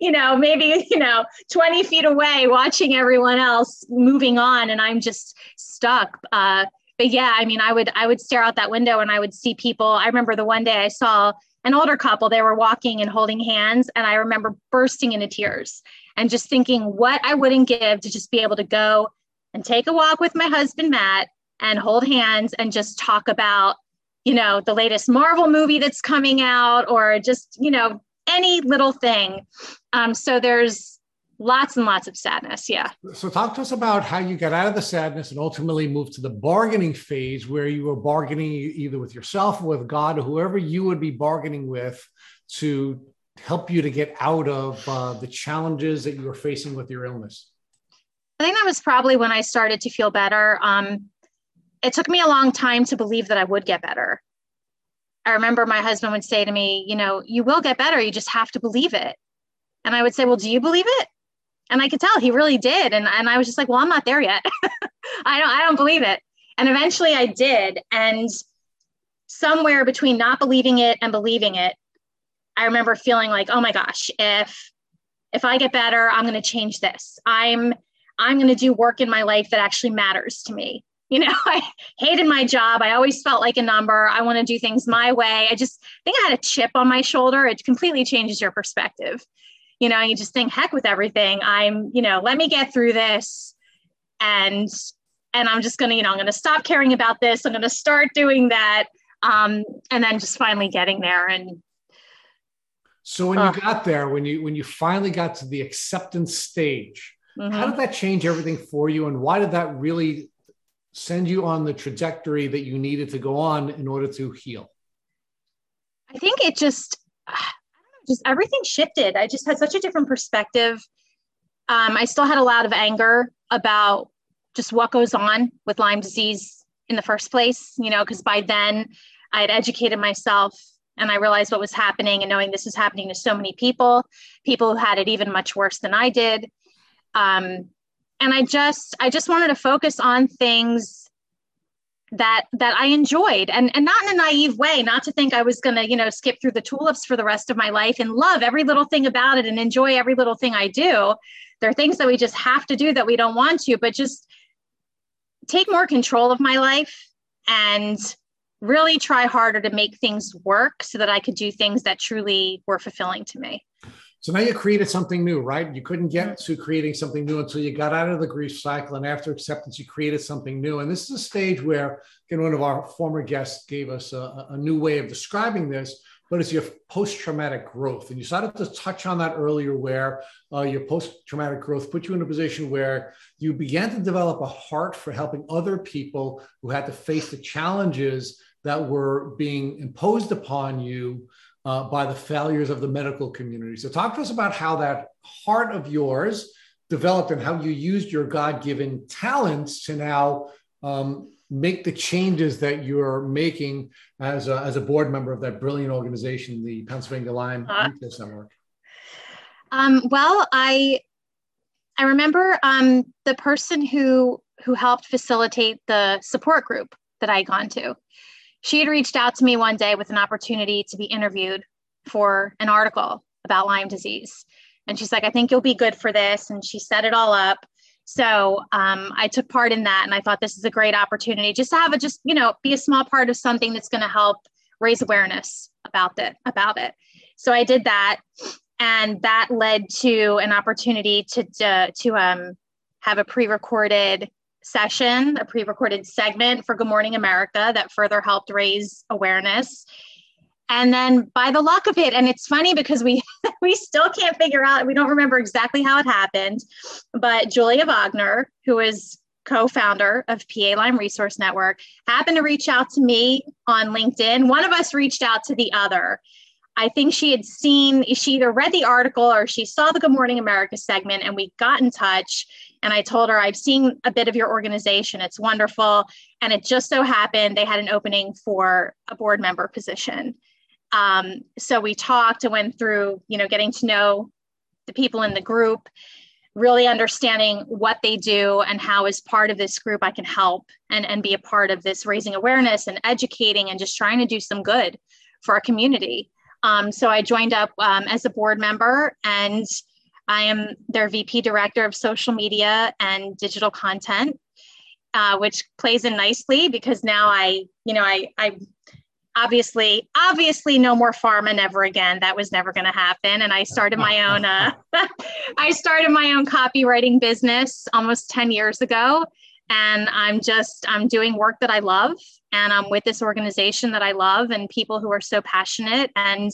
C: you know, maybe, you know, 20 feet away watching everyone else moving on and I'm just stuck. Uh, but yeah, I mean, I would, I would stare out that window and I would see people. I remember the one day I saw an older couple, they were walking and holding hands. And I remember bursting into tears and just thinking what I wouldn't give to just be able to go and take a walk with my husband, Matt, and hold hands and just talk about, you know, the latest Marvel movie that's coming out or just, you know, any little thing. Um, so there's lots and lots of sadness. Yeah.
B: So talk to us about how you got out of the sadness and ultimately moved to the bargaining phase where you were bargaining either with yourself or with God or whoever you would be bargaining with to help you to get out of uh, the challenges that you were facing with your illness.
C: I think that was probably when I started to feel better. Um, it took me a long time to believe that I would get better. I remember my husband would say to me, you know, you will get better. You just have to believe it. And I would say, well, do you believe it? And I could tell he really did. And, and I was just like, well, I'm not there yet. I don't, I don't believe it. And eventually I did. And somewhere between not believing it and believing it, I remember feeling like, oh my gosh, if, if I get better, I'm going to change this. I'm, I'm going to do work in my life that actually matters to me. You know, I hated my job. I always felt like a number. I want to do things my way. I just think I had a chip on my shoulder. It completely changes your perspective. You know, you just think, heck with everything. I'm, you know, let me get through this. And and I'm just gonna, you know, I'm gonna stop caring about this. I'm gonna start doing that. Um, and then just finally getting there. And
B: so when uh, you got there, when you when you finally got to the acceptance stage, Mm-hmm. How did that change everything for you? And why did that really send you on the trajectory that you needed to go on in order to heal?
C: I think it just, I don't know, just everything shifted. I just had such a different perspective. Um, I still had a lot of anger about just what goes on with Lyme disease in the first place, you know, because by then I had educated myself and I realized what was happening and knowing this was happening to so many people, people who had it even much worse than I did um, and i just i just wanted to focus on things that that i enjoyed and and not in a naive way not to think i was going to you know skip through the tulips for the rest of my life and love every little thing about it and enjoy every little thing i do. There are things that we just have to do that we don't want to but just take more control of my life and really try harder to make things work so that i could do things that truly were fulfilling to me
B: so now you created something new, right? You couldn't get to creating something new until you got out of the grief cycle. And after acceptance, you created something new. And this is a stage where, again, one of our former guests gave us a, a new way of describing this, but it's your post traumatic growth. And you started to touch on that earlier, where uh, your post traumatic growth put you in a position where you began to develop a heart for helping other people who had to face the challenges that were being imposed upon you uh, by the failures of the medical community. So, talk to us about how that heart of yours developed and how you used your God given talents to now um, make the changes that you're making as a, as a board member of that brilliant organization, the Pennsylvania Lyme uh, Resource Network.
C: Um, well, I I remember um, the person who who helped facilitate the support group that I had gone to. She had reached out to me one day with an opportunity to be interviewed for an article about Lyme disease. And she's like, I think you'll be good for this. And she set it all up. So um, I took part in that. And I thought this is a great opportunity just to have a, just, you know, be a small part of something that's going to help raise awareness about it, about it. So I did that. And that led to an opportunity to, to, to um, have a pre-recorded session, a pre-recorded segment for Good Morning America that further helped raise awareness. And then by the luck of it and it's funny because we we still can't figure out we don't remember exactly how it happened but julia wagner who is co-founder of pa lyme resource network happened to reach out to me on linkedin. One of us reached out to the other. I think she had seen she either read the article or she saw the good morning america segment and we got in touch and i told her i've seen a bit of your organization. It's wonderful. And it just so happened they had an opening for a board member position. Um, so we talked and went through, you know, getting to know the people in the group, really understanding what they do and how, as part of this group, I can help and, and be a part of this raising awareness and educating and just trying to do some good for our community. Um, so I joined up um, as a board member and I am their VP director of social media and digital content, uh, which plays in nicely because now I, you know, I, I obviously obviously no more pharma never again. That was never going to happen. And i started my own uh, i started my own copywriting business almost 10 years ago. And i'm just i'm doing work that i love. And i'm with this organization that i love and people who are so passionate. And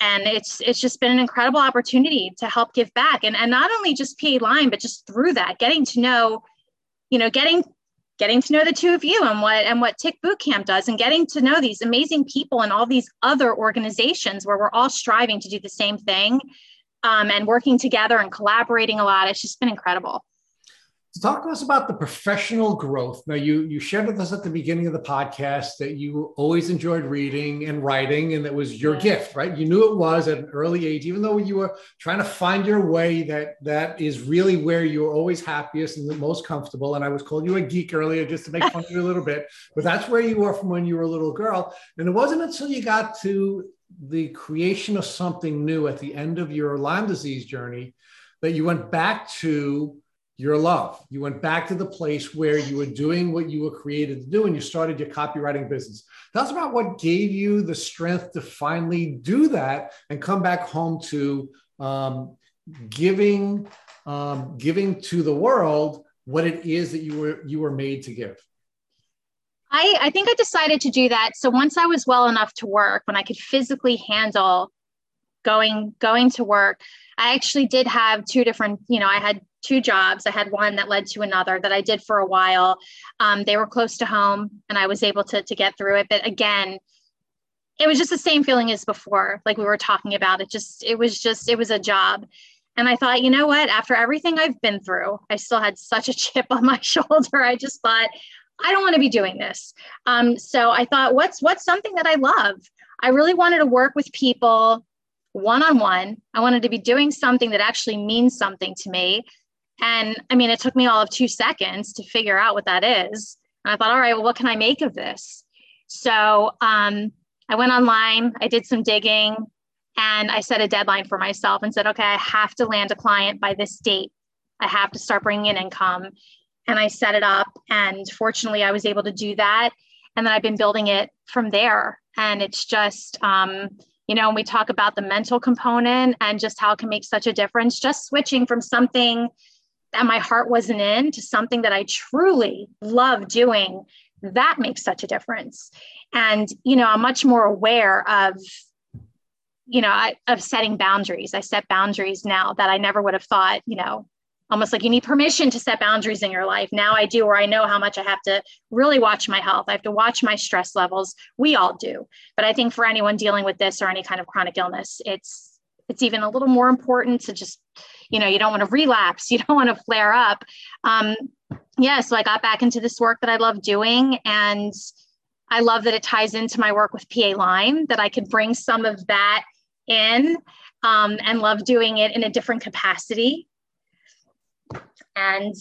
C: and it's it's just been an incredible opportunity to help give back and and not only just pa lyme but just through that getting to know you know getting getting to know the two of you and what and what Tick Boot Camp does and getting to know these amazing people and all these other organizations where we're all striving to do the same thing um, and working together and collaborating a lot. It's just been incredible.
B: Talk to us about the professional growth. Now, you you shared with us at the beginning of the podcast that you always enjoyed reading and writing, and that was your gift, right? You knew it was at an early age, even though you were trying to find your way. That that is really where you were always happiest and the most comfortable. And I was calling you a geek earlier just to make fun of you a little bit, but that's where you were from when you were a little girl. And it wasn't until you got to the creation of something new at the end of your Lyme disease journey that you went back to your love. You went back to the place where you were doing what you were created to do and you started your copywriting business. That's about what gave you the strength to finally do that and come back home to um, giving, um, giving to the world what it is that you were you were made to give.
C: I, I think I decided to do that. So once I was well enough to work, when I could physically handle going going to work, I actually did have two different, you know, I had two jobs. I had one that led to another that I did for a while. Um, they were close to home and I was able to, to get through it. But again, it was just the same feeling as before, like we were talking about. It just, it was just, it was a job. And I thought, you know what? After everything I've been through, I still had such a chip on my shoulder. I just thought, I don't want to be doing this. Um, so I thought, what's what's something that I love? I really wanted to work with people one on one. I wanted to be doing something that actually means something to me. And I mean, it took me all of two seconds to figure out what that is. And I thought, all right, well, what can I make of this? So um, I went online, I did some digging, and I set a deadline for myself and said, okay, I have to land a client by this date. I have to start bringing in income. And I set it up. And fortunately, I was able to do that. And then I've been building it from there. And it's just, um, you know, we talk about the mental component and just how it can make such a difference, just switching from something that my heart wasn't in to something that I truly love doing, that makes such a difference. And, you know, I'm much more aware of, you know, I, of setting boundaries. I set boundaries now that I never would have thought, you know, almost like you need permission to set boundaries in your life. Now I do, or I know how much I have to really watch my health. I have to watch my stress levels. We all do. But I think for anyone dealing with this or any kind of chronic illness, it's it's even a little more important to just you know you don't want to relapse you don't want to flare up um, yeah so i got back into this work that i love doing and i love that it ties into my work with pa lyme that i could bring some of that in um, and love doing it in a different capacity And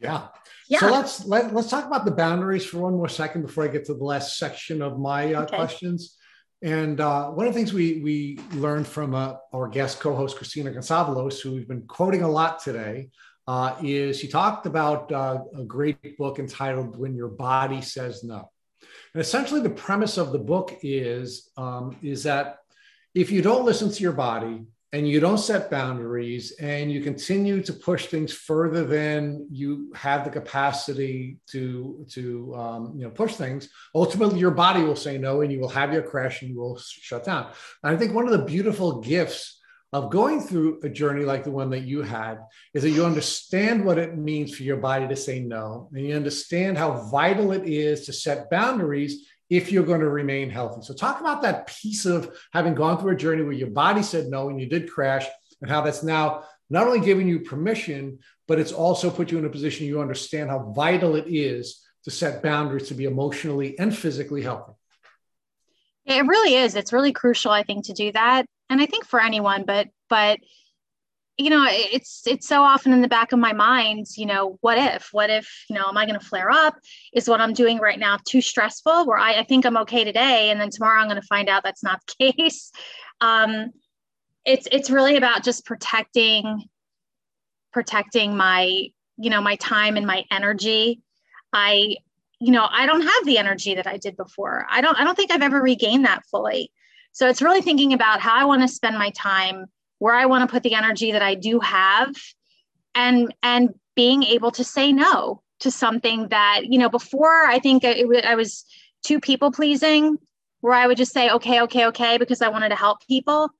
B: yeah. Yeah. So let's let, let's talk about the boundaries for one more second before I get to the last section of my uh, okay. questions. And uh, one of the things we we learned from uh, our guest co-host Christina Gonzalez, who we've been quoting a lot today, uh, is she talked about uh, a great book entitled "When Your Body Says No." And essentially, the premise of the book is um, is that if you don't listen to your body, and you don't set boundaries and you continue to push things further than you have the capacity to to um, you know push things ultimately your body will say no and you will have your crash and you will shut down. And i think one of the beautiful gifts of going through a journey like the one that you had is that you understand what it means for your body to say no and you understand how vital it is to set boundaries if you're going to remain healthy. So, talk about that piece of having gone through a journey where your body said no and you did crash, and how that's now not only giving you permission, but it's also put you in a position you understand how vital it is to set boundaries to be emotionally and physically healthy.
C: It really is. It's really crucial, I think, to do that. And I think for anyone, but, but, you know it's it's so often in the back of my mind you know what if what if you know am i going to flare up? Is what i'm doing right now too stressful? Where I, I think i'm okay today and then tomorrow i'm going to find out that's not the case. Um it's it's really about just protecting protecting my you know my time and my energy. I you know i don't have the energy that i did before. I don't i don't think i've ever regained that fully. So it's really thinking about how i want to spend my time where I want to put the energy that I do have and and being able to say no to something that you know before I think it, I was too people pleasing where I would just say okay okay okay because I wanted to help people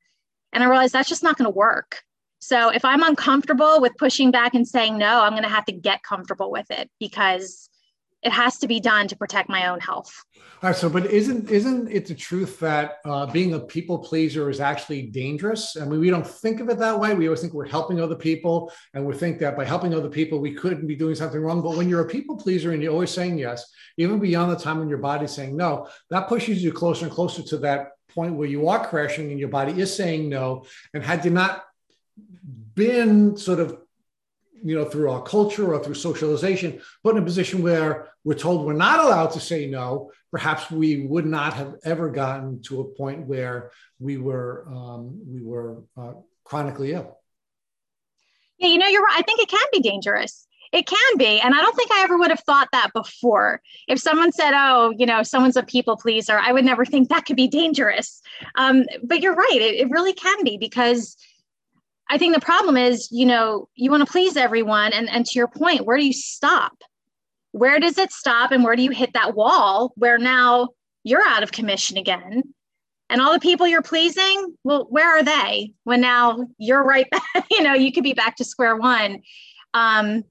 C: and I realized that's just not going to work. So if I'm uncomfortable with pushing back and saying no, I'm going to have to get comfortable with it because it has to be done to protect my own health.
B: All right. So, but isn't isn't it the truth that uh, being a people pleaser is actually dangerous? I mean, we don't think of it that way. We always think we're helping other people, and we think that by helping other people, we couldn't be doing something wrong. But when you're a people pleaser and you're always saying yes, even beyond the time when your body's saying no, that pushes you closer and closer to that point where you are crashing and your body is saying no. And had you not been sort of you know, through our culture or through socialization, put in a position where we're told we're not allowed to say no, perhaps we would not have ever gotten to a point where we were um, we were uh, chronically ill.
C: Yeah, you know, you're right. I think it can be dangerous. It can be. And I don't think I ever would have thought that before. If someone said, oh, you know, someone's a people pleaser, I would never think that could be dangerous. Um, but you're right. It, it really can be because I think the problem is, you know, you want to please everyone. And, and to your point, where do you stop? Where does it stop? And where do you hit that wall where now you're out of commission again? And all the people you're pleasing, well, where are they when now you're right back? you know, you could be back to square one. Um,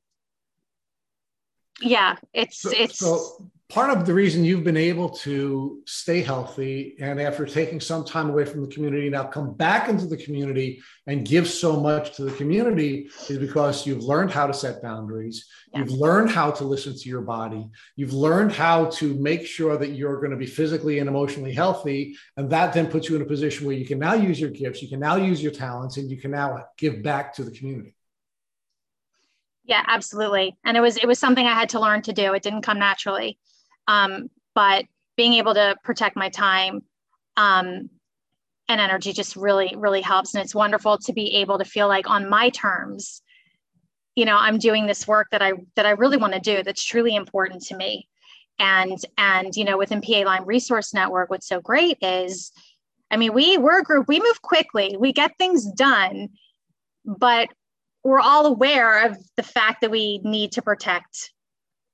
C: yeah, it's, so, it's,
B: so part of the reason you've been able to stay healthy and after taking some time away from the community now come back into the community and give so much to the community is because you've learned how to set boundaries. You've learned how to listen to your body. You've learned how to make sure that you're going to be physically and emotionally healthy and that then puts you in a position where you can now use your gifts you can now use your talents and you can now give back to the community.
C: Yeah absolutely. And it was it was something i had to learn to do. It didn't come naturally um, but being able to protect my time um, and energy just really, really helps. And it's wonderful to be able to feel like on my terms, you know, I'm doing this work that I that I really want to do that's truly important to me. And and you know, within PA Lyme Resource Network, what's so great is, I mean, we we're a group, we move quickly, we get things done, but we're all aware of the fact that we need to protect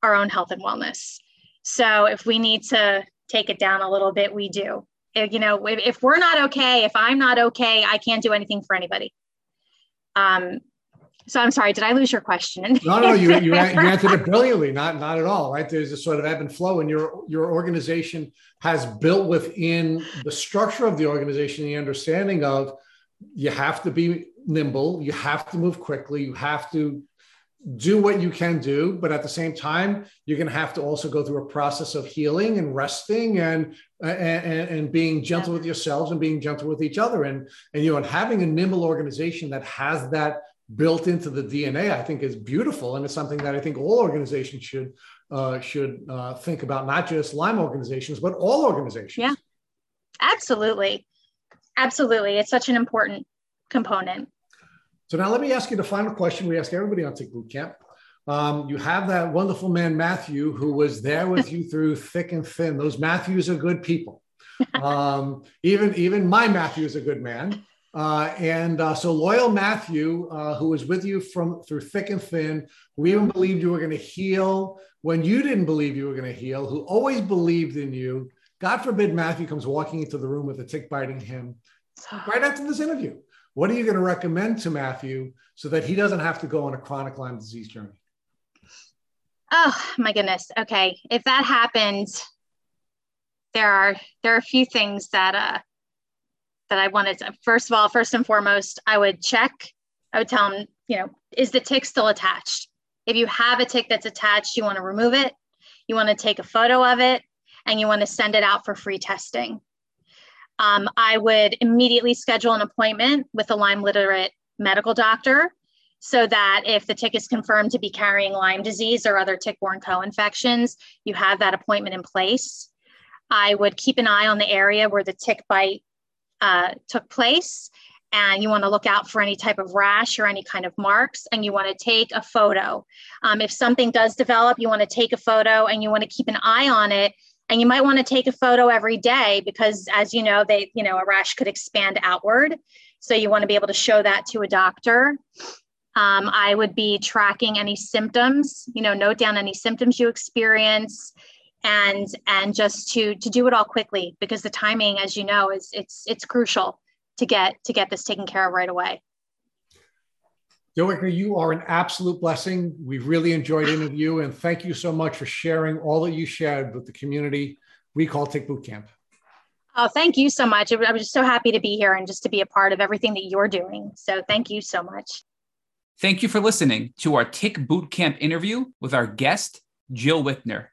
C: our own health and wellness. So if we need to take it down a little bit, we do. If, you know, if, if, we're not okay, if I'm not okay, I can't do anything for anybody. Um, so I'm sorry, did I lose your question?
B: no, no, you, you, you answered it brilliantly. Not, not at all, right? There's a sort of ebb and flow, and your your organization has built within the structure of the organization the understanding of you have to be nimble, you have to move quickly, you have to do what you can do, but at the same time, you're going to have to also go through a process of healing and resting and and, and being gentle yeah. with yourselves and being gentle with each other. And and you know, and having a nimble organization that has that built into the DNA, I think is beautiful, and it's something that I think all organizations should uh, should uh, think about, not just Lyme organizations, but all organizations.
C: Yeah, absolutely, absolutely. It's such an important component.
B: So now let me ask you the final question we ask everybody on Tick Boot Camp. Um, you have that wonderful man Matthew who was there with you through thick and thin. Those Matthews are good people. Um, even even my Matthew is a good man. Uh, and uh, so loyal Matthew, uh, who was with you from through thick and thin, who even believed you were going to heal when you didn't believe you were going to heal, who always believed in you. God forbid Matthew comes walking into the room with a tick biting him right after this interview. What are you going to recommend to Matthew so that he doesn't have to go on a chronic Lyme disease journey?
C: Oh my goodness. Okay, if that happens, there are there are a few things that uh that I wanted to. First of all, first and foremost, I would check. I would tell him, you know, is the tick still attached? If you have a tick that's attached, you want to remove it. You want to take a photo of it, and you want to send it out for free testing. Um, I would immediately schedule an appointment with a Lyme literate medical doctor so that if the tick is confirmed to be carrying Lyme disease or other tick borne co infections, you have that appointment in place. I would keep an eye on the area where the tick bite uh, took place. And you want to look out for any type of rash or any kind of marks, and you want to take a photo. Um, if something does develop, you want to take a photo and you want to keep an eye on it and you might want to take a photo every day because as you know they you know a rash could expand outward so you want to be able to show that to a doctor um, I would be tracking any symptoms, you know, note down any symptoms you experience and and just to to do it all quickly because the timing as you know is it's it's crucial to get to get this taken care of right away.
B: Jill Wickner, you are an absolute blessing. We've really enjoyed interview and thank you so much for sharing all that you shared with the community we call Tick Boot Camp.
C: Oh, thank you so much. I'm just so happy to be here and just to be a part of everything that you're doing. So thank you so much.
A: Thank you for listening to our Tick Bootcamp interview with our guest, Jill Wickner.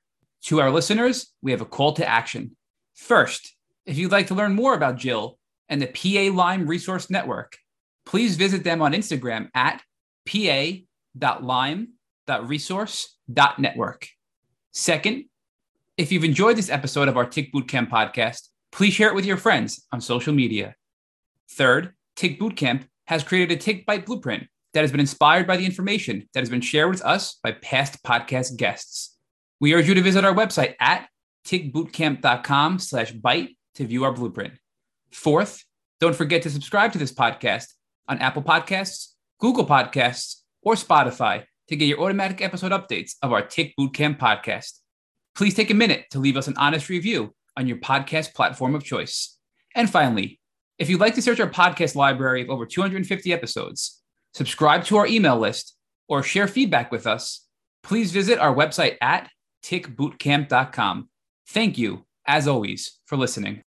A: To our listeners, we have a call to action. First, if you'd like to learn more about Jill and the PA Lyme Resource Network, please visit them on Instagram at pa.lyme.resource.network. Second, if you've enjoyed this episode of our Tick Bootcamp podcast, please share it with your friends on social media. Third, Tick Bootcamp has created a Tick Bite Blueprint that has been inspired by the information that has been shared with us by past podcast guests. We urge you to visit our website at tickbootcamp.com slash bite to view our blueprint. Fourth, don't forget to subscribe to this podcast on Apple Podcasts, Google Podcasts, or Spotify to get your automatic episode updates of our Tick Bootcamp podcast. Please take a minute to leave us an honest review on your podcast platform of choice. And finally, if you'd like to search our podcast library of over 250 episodes, subscribe to our email list, or share feedback with us, please visit our website at tickbootcamp.com. Thank you, as always, for listening.